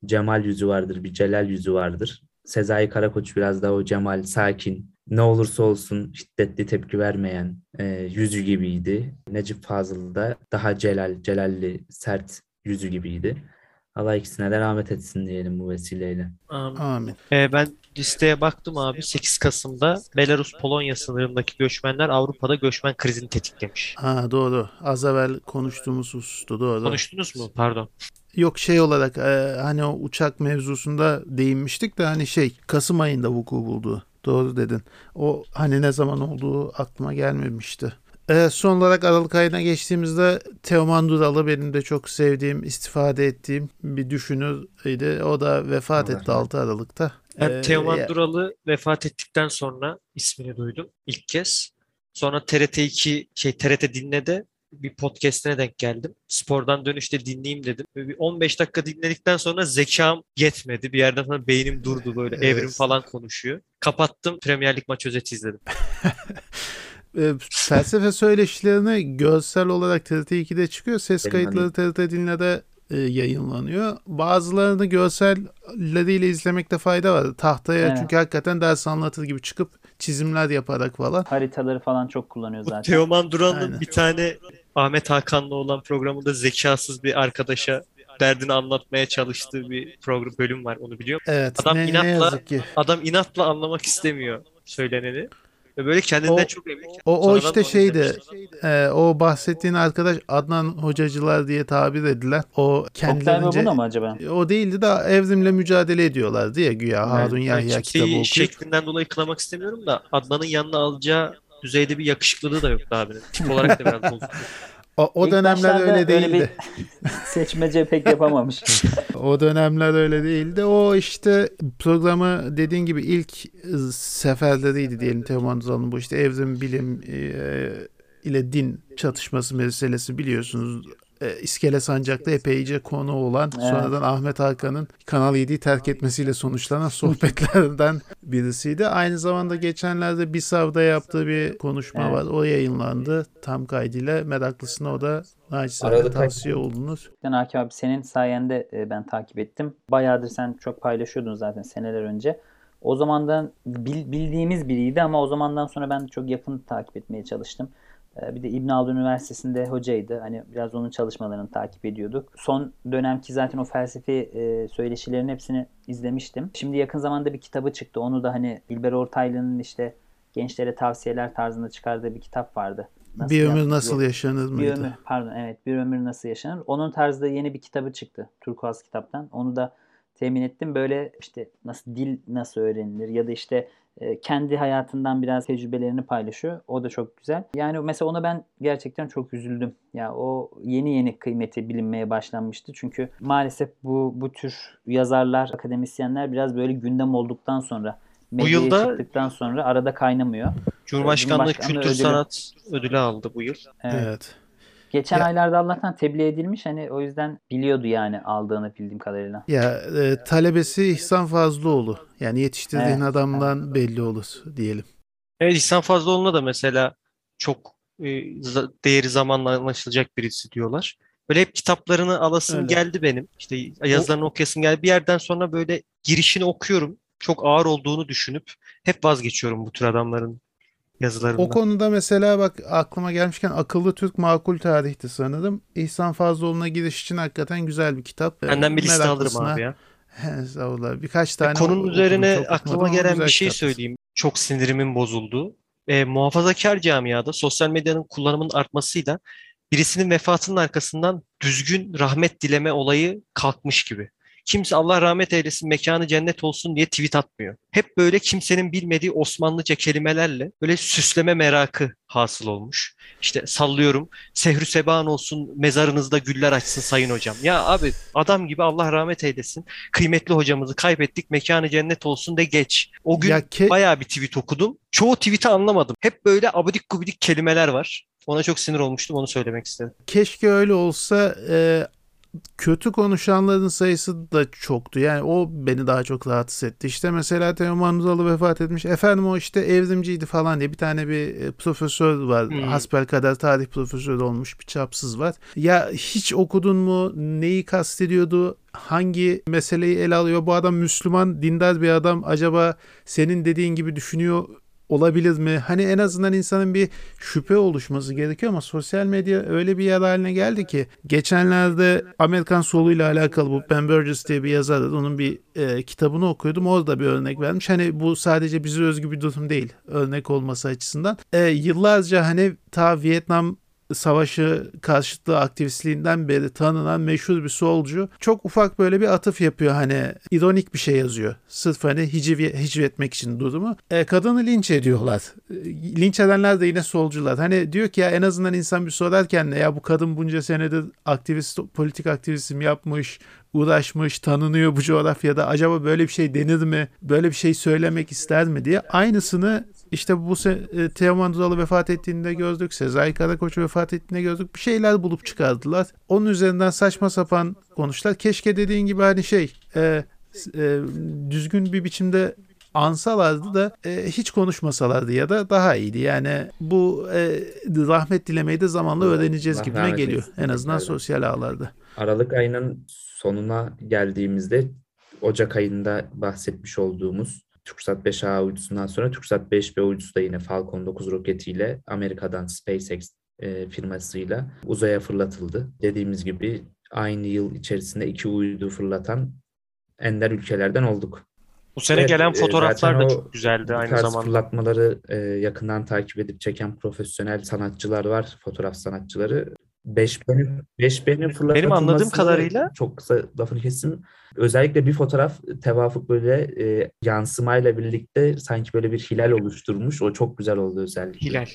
cemal yüzü vardır, bir celal yüzü vardır. Sezai Karakoç biraz daha o cemal, sakin, ne olursa olsun şiddetli tepki vermeyen e, yüzü gibiydi. Necip Fazıl da daha celal, celalli, sert yüzü gibiydi. Allah ikisine de rahmet etsin diyelim bu vesileyle. Amin. amin. Ee, ben listeye baktım abi. 8 Kasım'da Belarus-Polonya sınırındaki göçmenler Avrupa'da göçmen krizini tetiklemiş. Ha doğru. Az evvel konuştuğumuz husustu doğru. Konuştunuz mu? Pardon. Yok şey olarak e, hani o uçak mevzusunda değinmiştik de hani şey Kasım ayında vuku buldu. Doğru dedin. O hani ne zaman olduğu aklıma gelmemişti. E, son olarak Aralık ayına geçtiğimizde Teoman Duralı benim de çok sevdiğim, istifade ettiğim bir düşünürüydü. O da vefat Allah etti rahmet 6 Aralık'ta. Ben E, Teoman ya- Duralı vefat ettikten sonra ismini duydum ilk kez. Sonra TRT2 şey TRT Dinle'de bir podcast'ine denk geldim. Spordan dönüşte dinleyeyim dedim. Böyle bir 15 dakika dinledikten sonra zekam yetmedi. Bir yerden sonra beynim durdu böyle Evet. evrim falan konuşuyor. Kapattım Premier Lig maç özeti izledim. e, felsefe söyleşilerini görsel olarak TRT2'de çıkıyor. Ses Benim kayıtları TRT Dinle'de e, yayınlanıyor. Bazılarını görselleriyle izlemekte fayda var. Tahtaya Evet. çünkü hakikaten ders anlatır gibi çıkıp çizimler yaparak falan. Haritaları falan çok kullanıyor Bu zaten. Teoman Duran'ın bir tane Ahmet Hakan'la olan programında zekasız bir arkadaşa derdini anlatmaya çalıştığı bir program bölüm var onu biliyor musun? Evet Adam ne, ne inatla- yazık ki. Adam inatla anlamak istemiyor söyleneni. Ve böyle kendinden O- çok emin. O, o işte şeydi. e, o bahsettiğin arkadaş Adnan Hocacılar diye tabir edilen o Oktay kendilerince Babuna mı acaba? o değildi de evrimle mücadele ediyorlardı ya güya Harun Yahya kitabı kimseyi okuyup. şeklinden dolayı kınamak istemiyorum da Adnan'ın yanına alacağı düzeyde bir yakışıklılığı da yoktu abinin. Tip olarak da biraz bozuk. O, o İlk dönemler öyle değildi. bir seçmece pek yapamamış. O dönemler öyle değildi. O işte programı dediğin gibi ilk seferleriydi diyelim Teoman Uzal'ın bu işte evrim bilim e, ile din çatışması meselesi biliyorsunuz. E, İskele Sancak'ta epeyce konu olan Evet. sonradan Ahmet Hakan'ın Kanal 7'yi terk etmesiyle sonuçlanan sohbetlerden birisiydi. Aynı zamanda geçenlerde Bisav'da yaptığı bir konuşma Evet. var. O yayınlandı tam kaydıyla. Meraklısına o da naçizane Aralık tavsiye olunur. Ben Hakim abi senin sayende e, ben takip ettim. Bayağıdır sen çok paylaşıyordun zaten seneler önce. O zamandan bil- bildiğimiz biriydi ama o zamandan sonra ben çok yakın takip etmeye çalıştım. E, Bir de İbn Haldun Üniversitesi'nde hocaydı. Hani biraz onun çalışmalarını takip ediyorduk. Son dönemki zaten o felsefi e, söyleşilerin hepsini izlemiştim. Şimdi yakın zamanda bir kitabı çıktı. Onu da hani İlber Ortaylı'nın işte gençlere tavsiyeler tarzında çıkardığı bir kitap vardı. Nasıl bir ömür nasıl yaşanır bir mıydı? ömür, pardon evet bir ömür nasıl yaşanır. Onun tarzda yeni bir kitabı çıktı. Turkuaz kitaptan. Onu da temin ettim. Böyle işte nasıl dil nasıl öğrenilir ya da işte kendi hayatından biraz tecrübelerini paylaşıyor. O da çok güzel. Yani mesela ona ben gerçekten çok üzüldüm. Ya o yeni yeni kıymeti bilinmeye başlanmıştı. Çünkü maalesef bu bu tür yazarlar, akademisyenler biraz böyle gündem olduktan sonra medyaya yılda- çıktıktan sonra arada kaynamıyor. Cumhurbaşkanlığı Cumhurbaşkanlığı Kültür ödülü. Sanat Ödülü aldı bu yıl. Evet. Evet. Geçen Ya- aylarda Allah'tan tebliğ edilmiş hani o yüzden biliyordu yani aldığını bildiğim kadarıyla. Ya e, talebesi İhsan Fazlıoğlu. Yani yetiştirdiğin Evet, adamdan belli olur diyelim. Evet İhsan Fazlıoğlu'na da mesela çok e, za- değeri zamanla anlaşılacak birisi diyorlar. Böyle hep kitaplarını alasım Öyle. geldi benim. İşte yazılarını okuyasım geldi. Bir yerden sonra böyle girişini okuyorum. Çok ağır olduğunu düşünüp hep vazgeçiyorum bu tür adamların yazılarından. O konuda mesela bak aklıma gelmişken Akıllı Türk Makul Tarih'ti sanırım. İhsan Fazlıoğlu'na giriş için hakikaten güzel bir kitap. E, Benden bir liste alırım abi ya. Sağ ol abi. Birkaç tane Konunun okudum, üzerine aklıma gelen bir şey kitap. söyleyeyim. Çok sinirimin bozulduğu. E, muhafazakar camiada sosyal medyanın kullanımının artmasıyla birisinin vefatının arkasından düzgün rahmet dileme olayı kalkmış gibi. Kimse Allah rahmet eylesin, mekanı cennet olsun diye tweet atmıyor. Hep böyle kimsenin bilmediği Osmanlıca kelimelerle böyle süsleme merakı hasıl olmuş. İşte sallıyorum, sehrü seban olsun, mezarınızda güller açsın sayın hocam. Ya abi adam gibi Allah rahmet eylesin. Kıymetli hocamızı kaybettik, mekanı cennet olsun de geç. O gün ke- bayağı bir tweet okudum. Çoğu tweet'i anlamadım. Hep böyle abidik gubidik kelimeler var. Ona çok sinir olmuştum, onu söylemek istedim. keşke öyle olsa e, kötü konuşanların sayısı da çoktu. Yani o beni daha çok rahatsız etti. İşte mesela Teoman Uzalı vefat etmiş. Efendim o işte evrimciydi falan diye bir tane bir e, profesör var. Hmm. Hasbelkader tarih profesörü olmuş bir çapsız var. Ya hiç okudun mu? Neyi kastediyordu? Hangi meseleyi ele alıyor? Bu adam Müslüman, dindar bir adam. Acaba senin dediğin gibi düşünüyor olabilir mi? Hani en azından insanın bir şüphe oluşması gerekiyor ama sosyal medya öyle bir yer haline geldi ki geçenlerde Amerikan soluyla alakalı bu Ben Burgess diye bir yazar onun bir e, kitabını okuyordum orada bir örnek vermiş. Hani bu sadece bize özgü bir durum değil örnek olması açısından. E, yıllarca hani ta Vietnam savaşı karşıtlığı aktivistliğinden beri tanınan meşhur bir solcu çok ufak böyle bir atıf yapıyor hani ironik bir şey yazıyor. Sırf hani hiciv, hicvetmek için durumu. E, kadını linç ediyorlar. E, linç edenler de yine solcular. Hani diyor ki ya en azından insan bir sorarken ya bu kadın bunca senedir aktivist politik aktivizm yapmış uğraşmış, tanınıyor bu coğrafyada. Acaba böyle bir şey denir mi? Böyle bir şey söylemek ister mi diye. Aynısını işte bu se- e, Teoman Dudalı vefat ettiğinde gördük. Sezai Karakoç vefat ettiğinde gördük. Bir şeyler bulup çıkardılar. Onun üzerinden saçma sapan konuşlar. Keşke dediğin gibi hani şey e, e, düzgün bir biçimde ansalardı da e, hiç konuşmasalardı ya da daha iyiydi. Yani bu e, rahmet dilemeyi de zamanla öğreneceğiz gibime rahmet geliyor. En azından sosyal ağlarda. Aralık ayının sonuna geldiğimizde Ocak ayında bahsetmiş olduğumuz TürkSat 5A uydusundan sonra TürkSat 5B uydusu da yine Falcon 9 roketiyle Amerika'dan SpaceX e, firmasıyla uzaya fırlatıldı. Dediğimiz gibi aynı yıl içerisinde iki uydu fırlatan ender ülkelerden olduk. Bu sene Evet, gelen e, fotoğraflar da çok güzeldi aynı tarz zamanda. fırlatmaları e, yakından takip edip çeken profesyonel sanatçılar var, fotoğraf sanatçıları. 5B'nin 5B'nin fırlatılması Benim anladığım kadarıyla- çok kısa lafını kestim. Özellikle bir fotoğraf tevafuk böyle e, yansımayla birlikte sanki böyle bir hilal oluşturmuş. O çok güzel oldu özellikle. Hilal.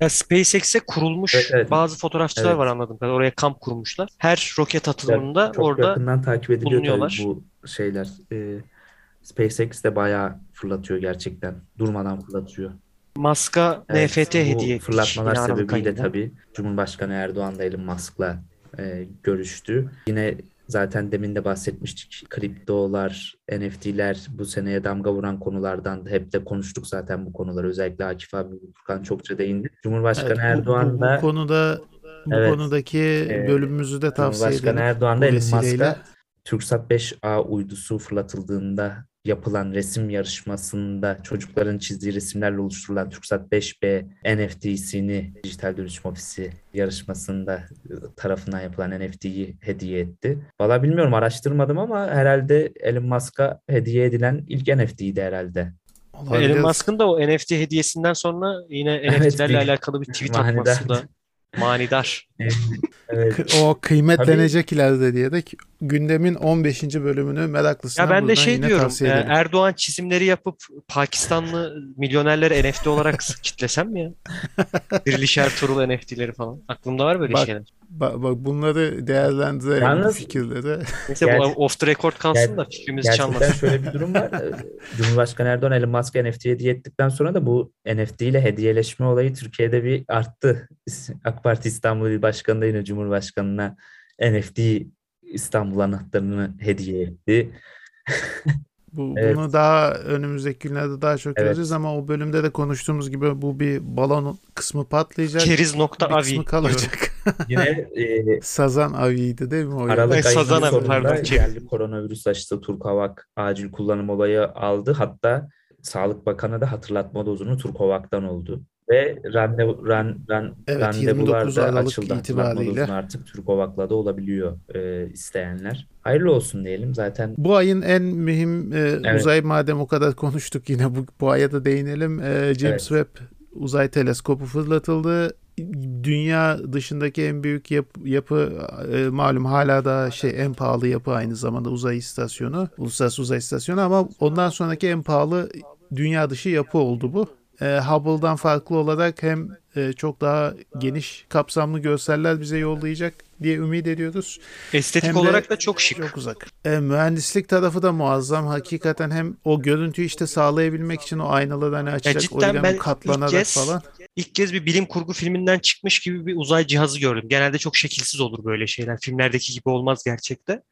Ya SpaceX'e kurulmuş Evet, evet. bazı fotoğrafçılar Evet. var anladığım kadarıyla. Oraya kamp kurmuşlar. Her roket Yani atılımında çok orada yakından takip ediliyor bulunuyorlar. bu şeyler. E, SpaceX de bayağı fırlatıyor gerçekten. Durmadan fırlatıyor. Musk'a Evet, NFT bu hediye etmiş. fırlatmalar sebebiyle tabii Cumhurbaşkanı Erdoğan da Elon Musk'la e, görüştü. Yine zaten demin de bahsetmiştik. Kriptolar, NFT'ler bu seneye damga vuran konulardan da hep de konuştuk zaten bu konuları. Özellikle Akif abi, Furkan çokça değindi. Cumhurbaşkanı Evet, bu- Erdoğan bu, da bu konuda bu Evet. konudaki Ee, bölümümüzü de tavsiye Cumhurbaşkanı edelim. Erdoğan da Elon. Musk'a TürkSat 5A uydusu fırlatıldığında yapılan resim yarışmasında çocukların çizdiği resimlerle oluşturulan TürkSat 5B NFT'sini Dijital Dönüşüm Ofisi yarışmasında tarafından yapılan NFT'yi hediye etti. Valla bilmiyorum araştırmadım ama herhalde Elon Musk'a hediye edilen ilk NFT'ydi herhalde. Olabilir. Elon Musk'ın da o NFT hediyesinden sonra yine Evet, NFT'lerle bir- alakalı bir tweet atması da manidar. Evet. K- O kıymetlenecek ileride diye de gündemin 15. bölümünü meraklısına Ya ben de şey yine diyorum. tavsiye e, ederim. Erdoğan çizimleri yapıp Pakistanlı milyonerlere NFT olarak kitlesem mi ya? Diriliş Ertuğrul NFT'leri falan. Aklımda var böyle Bak, şeyler. Bak, bak bunları değerlendirelim Yalnız- fikirleri. Neyse Ger- bu off the record kalsın da fikrimizi Gerçekten çalmasın. şöyle bir durum var. Ee, Cumhurbaşkanı Erdoğan Elon Musk'a NFT hediye ettikten sonra da bu NFT ile hediyeleşme olayı Türkiye'de bir arttı. AK Parti İstanbul Başkanı da yine Cumhurbaşkanı'na NFT İstanbul anahtarını hediye etti. Bu, Evet. Bunu daha önümüzdeki günlerde daha çok Evet. göreceğiz ama o bölümde de konuştuğumuz gibi bu bir balon kısmı patlayacak. Keriz nokta avi. kısmı kalacak. Yine e, Sazan aviydi değil mi o? Aralık Ay, ayının Sazan sonunda pardon, yerli koronavirüs aşısı Turkovak acil kullanım olayı aldı. Hatta Sağlık Bakanı da hatırlatma dozunu Turkovak'tan oldu. Ve randevu, ran, ran, Evet, randevular 29 da açıldı. İtibariyle. artık Turkovak'la da olabiliyor e, isteyenler. Hayırlı olsun diyelim. Zaten Bu ayın en mühim e, Evet. uzay madem o kadar konuştuk yine bu, bu aya da değinelim. E, James Evet. Webb uzay teleskopu fırlatıldı. Dünya dışındaki en büyük yap- yapı e, malum hala da şey en pahalı yapı aynı zamanda uzay istasyonu. Uluslararası Uzay İstasyonu ama ondan sonraki en pahalı dünya dışı yapı oldu bu. E, Hubble'dan farklı olarak hem e, çok daha geniş kapsamlı görseller bize yollayacak diye ümit ediyoruz. Estetik Hem olarak da çok şık. Çok uzak. E, mühendislik tarafı da muazzam. Hakikaten hem o görüntüyü işte sağlayabilmek için o aynaları hani açacak, cidden origami katlanarak ilk kez- falan. İlk kez bir bilim kurgu filminden çıkmış gibi bir uzay cihazı gördüm. Genelde çok şekilsiz olur böyle şeyler. Filmlerdeki gibi olmaz gerçekte.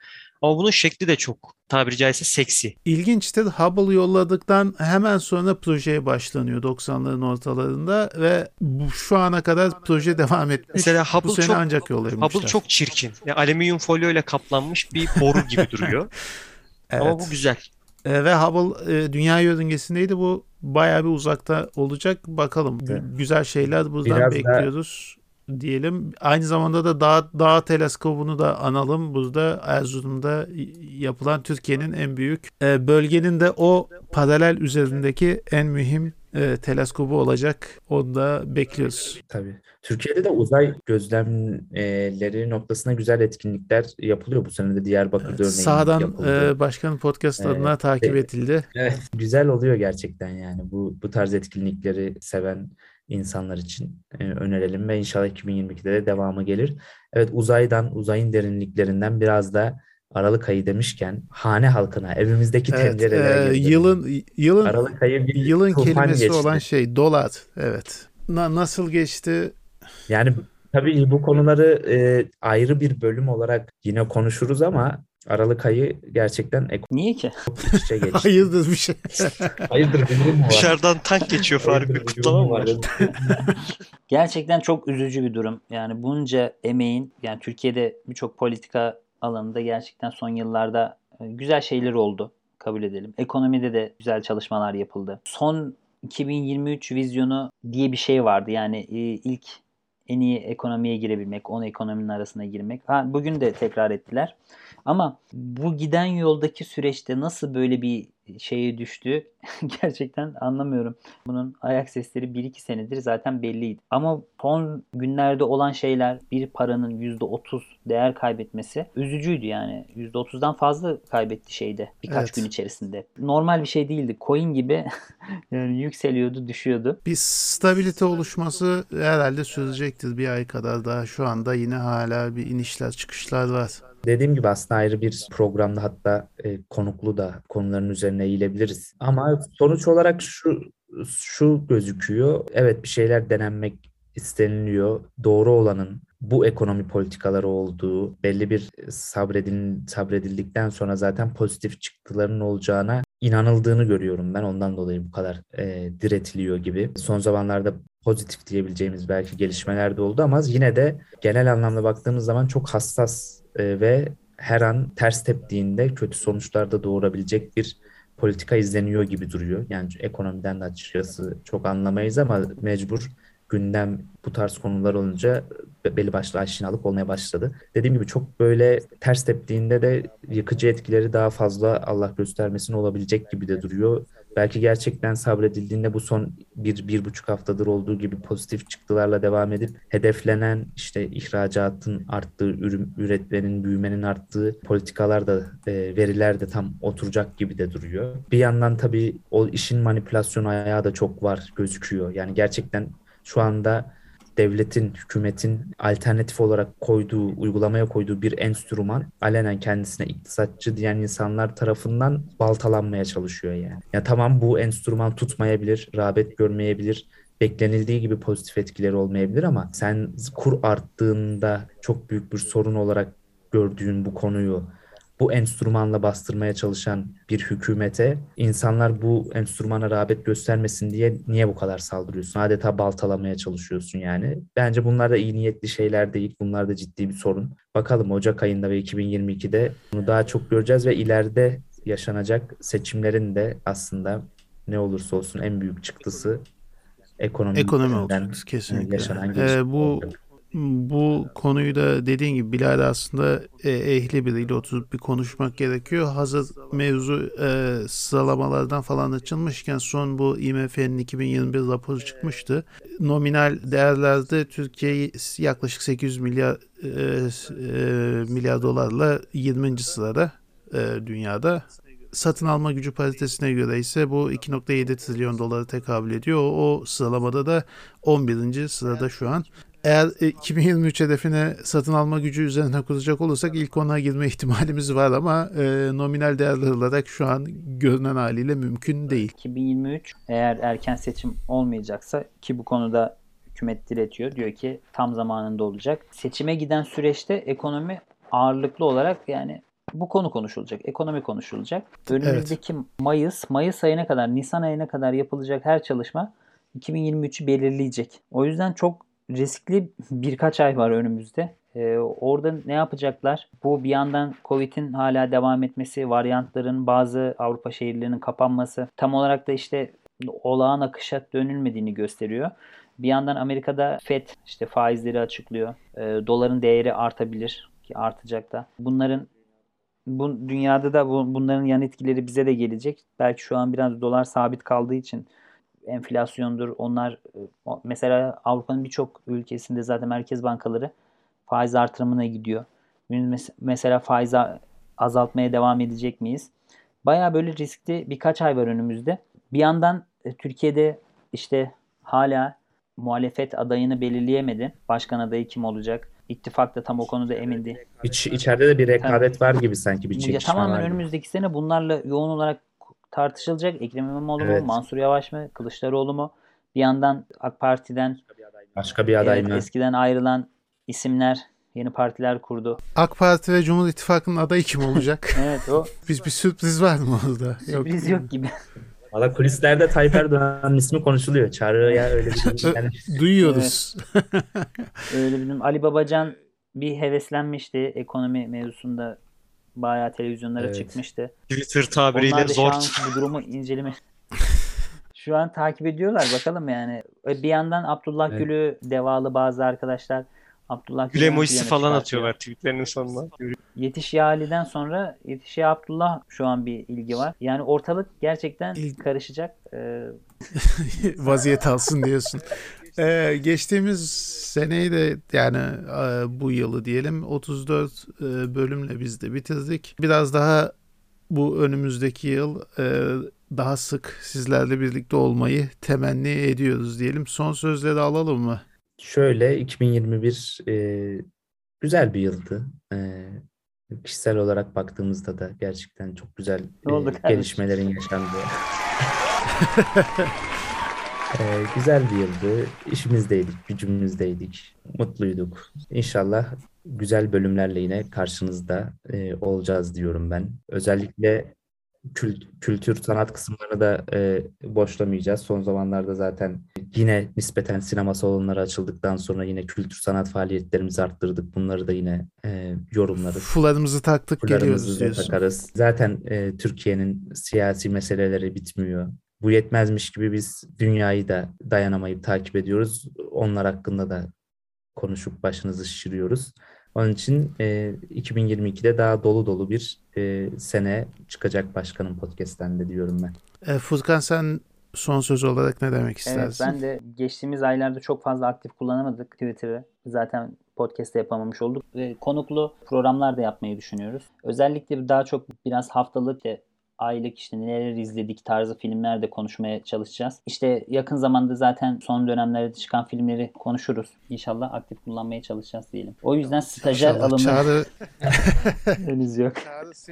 Ama bunun şekli de çok tabiri caizse seksi. İlginçtir. Hubble yolladıktan hemen sonra projeye başlanıyor 90'ların ortalarında ve bu, şu ana kadar proje devam etmiş. Mesela bu Hubble sene çok- ancak yollayamışlar. Hubble çok çirkin. Yani alüminyum folyo ile kaplanmış bir boru gibi duruyor. evet. Ama bu güzel. E, ve Hubble e, dünya yörüngesindeydi. Bu bayağı bir uzakta olacak. Bakalım. Evet. güzel şeyler buradan Biraz da- bekliyoruz diyelim. Aynı zamanda da Dağ, Dağ Teleskobu'nu da analım. Burada Erzurum'da yapılan Türkiye'nin en büyük e, bölgenin de o paralel üzerindeki en mühim e, teleskobu olacak. Onu da bekliyoruz. tabii. Türkiye'de de uzay gözlemleri noktasına güzel etkinlikler yapılıyor. Bu sene de Diyarbakır'da örneğin Sağdan yapıldı. e, başkanın podcastlarına Evet. takip edildi. Evet, güzel oluyor gerçekten yani bu bu tarz etkinlikleri seven insanlar için e, önerelim ve inşallah 2022'de de devamı gelir. Evet uzaydan, uzayın derinliklerinden biraz da Aralık ayı demişken hane halkına, evimizdeki Evet, tencerelere e, yılın yılın Aralık ayı bir Yılın kelimesi geçti. olan şey dolar. Evet. Na- nasıl geçti? Yani tabii bu konuları e, ayrı bir bölüm olarak yine konuşuruz ama Aralık ayı gerçekten Niye ki? geçti. Hayırdır bir şey. Hayırdır bir durum mu var? Dışarıdan tank geçiyor Faruk bir kutlama mı var? Gerçekten çok üzücü bir durum. Yani bunca emeğin yani Türkiye'de birçok politika alanında gerçekten son yıllarda e, güzel şeyler oldu. Kabul edelim. Ekonomide de güzel çalışmalar yapıldı. Son 2023 vizyonu diye bir şey vardı. Yani e, ilk en iyi ekonomiye girebilmek, 10 ekonominin arasına girmek. Ha, bugün de tekrar ettiler. Ama bu giden yoldaki süreçte nasıl böyle bir şeye düştü. Gerçekten anlamıyorum. Bunun ayak sesleri 1-2 senedir zaten belliydi. Ama son günlerde olan şeyler bir paranın %30 değer kaybetmesi üzücüydü yani. %30'dan fazla kaybetti şeyde birkaç Evet. gün içerisinde. Normal bir şey değildi. Coin gibi yani yükseliyordu, düşüyordu. Bir stabilite oluşması herhalde sürecektir bir ay kadar daha. Şu anda yine hala bir inişler çıkışlar var. Dediğim gibi aslında ayrı bir programda hatta e, konuklu da konuların üzerine eğilebiliriz. Ama sonuç olarak şu şu gözüküyor. Evet bir şeyler denenmek isteniliyor. Doğru olanın bu ekonomi politikaları olduğu belli bir sabredin, sabredildikten sonra zaten pozitif çıktılarının olacağına inanıldığını görüyorum ben. Ondan dolayı bu kadar e, diretiliyor gibi. Son zamanlarda pozitif diyebileceğimiz belki gelişmeler de oldu ama yine de genel anlamda baktığımız zaman çok hassas e, ve her an ters teptiğinde kötü sonuçlar da doğurabilecek bir politika izleniyor gibi duruyor. Yani ekonomiden de açıkçası çok anlamayız ama mecbur gündem bu tarz konular olunca be- belli başlı aşinalık olmaya başladı. Dediğim gibi çok böyle ters teptiğinde de yıkıcı etkileri daha fazla Allah göstermesin olabilecek gibi de duruyor. Belki gerçekten sabredildiğinde bu son bir, bir buçuk haftadır olduğu gibi pozitif çıktılarla devam edip hedeflenen işte ihracatın arttığı, ürün, üretmenin, büyümenin arttığı politikalar da e, veriler de tam oturacak gibi de duruyor. Bir yandan tabii o işin manipülasyon ayağı da çok var gözüküyor. Yani gerçekten şu anda devletin, hükümetin alternatif olarak koyduğu, uygulamaya koyduğu bir enstrüman alenen kendisine iktisatçı diyen insanlar tarafından baltalanmaya çalışıyor yani. Ya tamam bu enstrüman tutmayabilir, rağbet görmeyebilir, beklenildiği gibi pozitif etkileri olmayabilir ama sen kur arttığında çok büyük bir sorun olarak gördüğün bu konuyu bu enstrümanla bastırmaya çalışan bir hükümete insanlar bu enstrümana rağbet göstermesin diye niye bu kadar saldırıyorsun? Adeta baltalamaya çalışıyorsun yani. Bence bunlar da iyi niyetli şeyler değil. Bunlar da ciddi bir sorun. Bakalım Ocak ayında ve 2022'de bunu daha çok göreceğiz ve ileride yaşanacak seçimlerin de aslında ne olursa olsun en büyük çıktısı ekonomi Ekonomi olacak kesinlikle. yaşanan Ee, bu olacak. Bu konuyu da dediğin gibi Bilal aslında e, ehli biriyle oturup bir konuşmak gerekiyor. Hazır mevzu e, sıralamalardan falan açılmışken son bu IMF'nin 2021 raporu çıkmıştı. Nominal değerlerde Türkiye yaklaşık 800 milyar e, e, milyar dolarla 20. sırada e, dünyada. Satın alma gücü paritesine göre ise bu 2.7 trilyon dolara tekabül ediyor. O, o sıralamada da 11. sırada şu an. Eğer e, 2023 hedefine satın alma gücü üzerine kuracak olursak ilk ona girme ihtimalimiz var ama e, nominal değerler olarak şu an görünen haliyle mümkün değil. 2023 eğer erken seçim olmayacaksa ki bu konuda hükümet diretiyor. Diyor ki tam zamanında olacak. Seçime giden süreçte ekonomi ağırlıklı olarak yani bu konu konuşulacak. Ekonomi konuşulacak. Önümüzdeki Mayıs, Mayıs ayına kadar, Nisan ayına kadar yapılacak her çalışma 2023'ü belirleyecek. O yüzden çok riskli birkaç ay var önümüzde. Ee, orada ne yapacaklar? Bu bir yandan Covid'in hala devam etmesi, varyantların bazı Avrupa şehirlerinin kapanması tam olarak da işte olağan akışa dönülmediğini gösteriyor. Bir yandan Amerika'da FED işte faizleri açıklıyor. Ee, doların değeri artabilir ki artacak da. Bunların bu dünyada da bu, bunların yan etkileri bize de gelecek. Belki şu an biraz dolar sabit kaldığı için enflasyondur. Onlar e, mesela Avrupa'nın birçok ülkesinde zaten merkez bankaları faiz artırımına gidiyor. Mes- Mesela faiz azaltmaya devam edecek miyiz? Baya böyle riskli birkaç ay var önümüzde. Bir yandan e, Türkiye'de işte hala muhalefet adayını belirleyemedi. Başkan adayı kim olacak? İttifak da tam o konuda emin değil. İç, içeride de bir rekabet var gibi sanki bir Ya çekişme tamamen var gibi. önümüzdeki sene bunlarla yoğun olarak tartışılacak. Ekrem İmamoğlu Evet. mu, Mansur Yavaş mı, Kılıçdaroğlu mu? Bir yandan AK Parti'den Başka bir aday evet, mı? eskiden ayrılan isimler yeni partiler kurdu. AK Parti ve Cumhur İttifakı'nın adayı kim olacak? Evet o Biz bir sürpriz var mı orada? sürpriz yok gibi. Valla kulislerde Tayyip Erdoğan'ın ismi konuşuluyor. Çağrı'ya öyle bir yani Duyuyoruz. Öyle bildim. Ali Babacan bir heveslenmişti ekonomi mevzusunda bayağı televizyonlara Evet. çıkmıştı. Twitter tabiriyle Onlar da şu zor. an bu durumu inceleme şu an takip ediyorlar bakalım yani. Bir yandan Abdullah Evet. Gül'ü devalı bazı arkadaşlar Abdullah Gül emojisi falan atıyorlar tweetlerinin sonuna. Yetiş Ali'den sonra Yetiş Abdullah şu an bir ilgi var. Yani ortalık gerçekten İlk- karışacak. Ee, vaziyet alsın diyorsun. Ee, geçtiğimiz seneyi de yani e, bu yılı diyelim 34 e, bölümle biz de bitirdik. Biraz daha bu önümüzdeki yıl e, daha sık sizlerle birlikte olmayı temenni ediyoruz diyelim. Son sözleri alalım mı? Şöyle 2021 e, güzel bir yıldı. E, kişisel olarak baktığımızda da gerçekten çok güzel e, kardeşim? gelişmelerin yaşandığı. E, güzel bir yıldı. İşimizdeydik, gücümüzdeydik, mutluyduk. İnşallah güzel bölümlerle yine karşınızda e, olacağız diyorum ben. Özellikle kült- kültür sanat kısımlarını da e, boşlamayacağız. Son zamanlarda zaten yine nispeten sinema salonları açıldıktan sonra yine kültür sanat faaliyetlerimizi arttırdık. Bunları da yine e, yorumlarız. Fularımızı taktık geliyoruz Fularımızı da diyorsun. takarız. Zaten e, Türkiye'nin siyasi meseleleri bitmiyor. Bu yetmezmiş gibi biz dünyayı da dayanamayıp takip ediyoruz. Onlar hakkında da konuşup başınızı şişiriyoruz. Onun için e, 2022'de daha dolu dolu bir e, sene çıkacak başkanın podcast'ten de diyorum ben. E, Furkan sen son söz olarak ne demek Evet istersin? ben de geçtiğimiz aylarda çok fazla aktif kullanamadık Twitter'ı. Zaten podcast'te yapamamış olduk. Ve konuklu programlar da yapmayı düşünüyoruz. Özellikle daha çok biraz haftalık işte aylık işte neler izledik tarzı filmler de konuşmaya çalışacağız. İşte yakın zamanda zaten son dönemlerde çıkan filmleri konuşuruz. İnşallah aktif kullanmaya çalışacağız diyelim. O yüzden stajyer alımı Çağrı, henüz yok.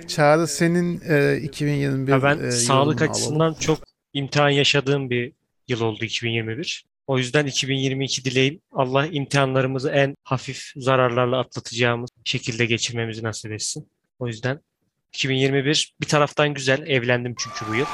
Çağrı senin e, 2021 Ya ben e, sağlık yorumunu alalım. açısından çok imtihan yaşadığım bir yıl oldu 2021. O yüzden 2022 dileğim Allah imtihanlarımızı en hafif zararlarla atlatacağımız şekilde geçirmemizi nasip etsin. O yüzden 2021 bir taraftan güzel, evlendim çünkü bu yıl.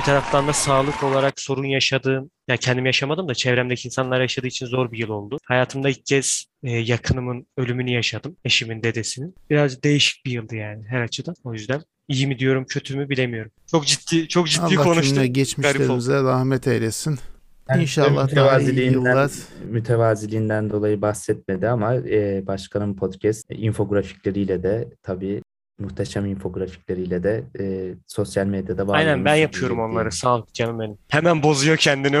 Bir taraftan da sağlık olarak sorun yaşadığım, ya kendim yaşamadım da çevremdeki insanlar yaşadığı için zor bir yıl oldu. Hayatımda ilk kez e, yakınımın ölümünü yaşadım, eşimin dedesinin. Biraz değişik bir yıldı yani her açıdan. O yüzden iyi mi diyorum, kötü mü bilemiyorum. Çok ciddi, çok ciddi Allah konuştum. geçmişlerimize rahmet eylesin. Ben İnşallah daha iyi mütevaziliğinden- yıllar. mütevaziliğinden dolayı bahsetmedi ama e, başkanın podcast infografikleriyle de tabii muhteşem infografikleriyle de e, sosyal medyada Aynen varlığını ben yapıyorum onları. diyelim. Sağ ol canım benim. Hemen bozuyor kendini.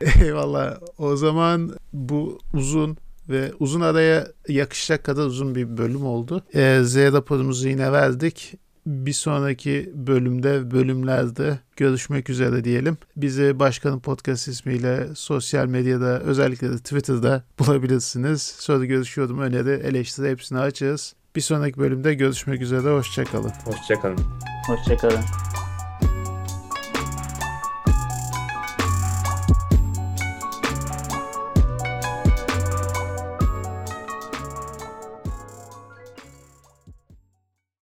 Eyvallah. O zaman bu uzun ve uzun araya yakışacak kadar uzun bir bölüm oldu. Ee, Z raporumuzu yine verdik. Bir sonraki bölümde, bölümlerde görüşmek üzere diyelim. Bizi Başkanın Podcast ismiyle sosyal medyada özellikle de Twitter'da bulabilirsiniz. Soru görüşüyorum, öneri, eleştiri hepsini açığız. Bir sonraki bölümde görüşmek üzere. Hoşçakalın. Hoşçakalın. Hoşçakalın.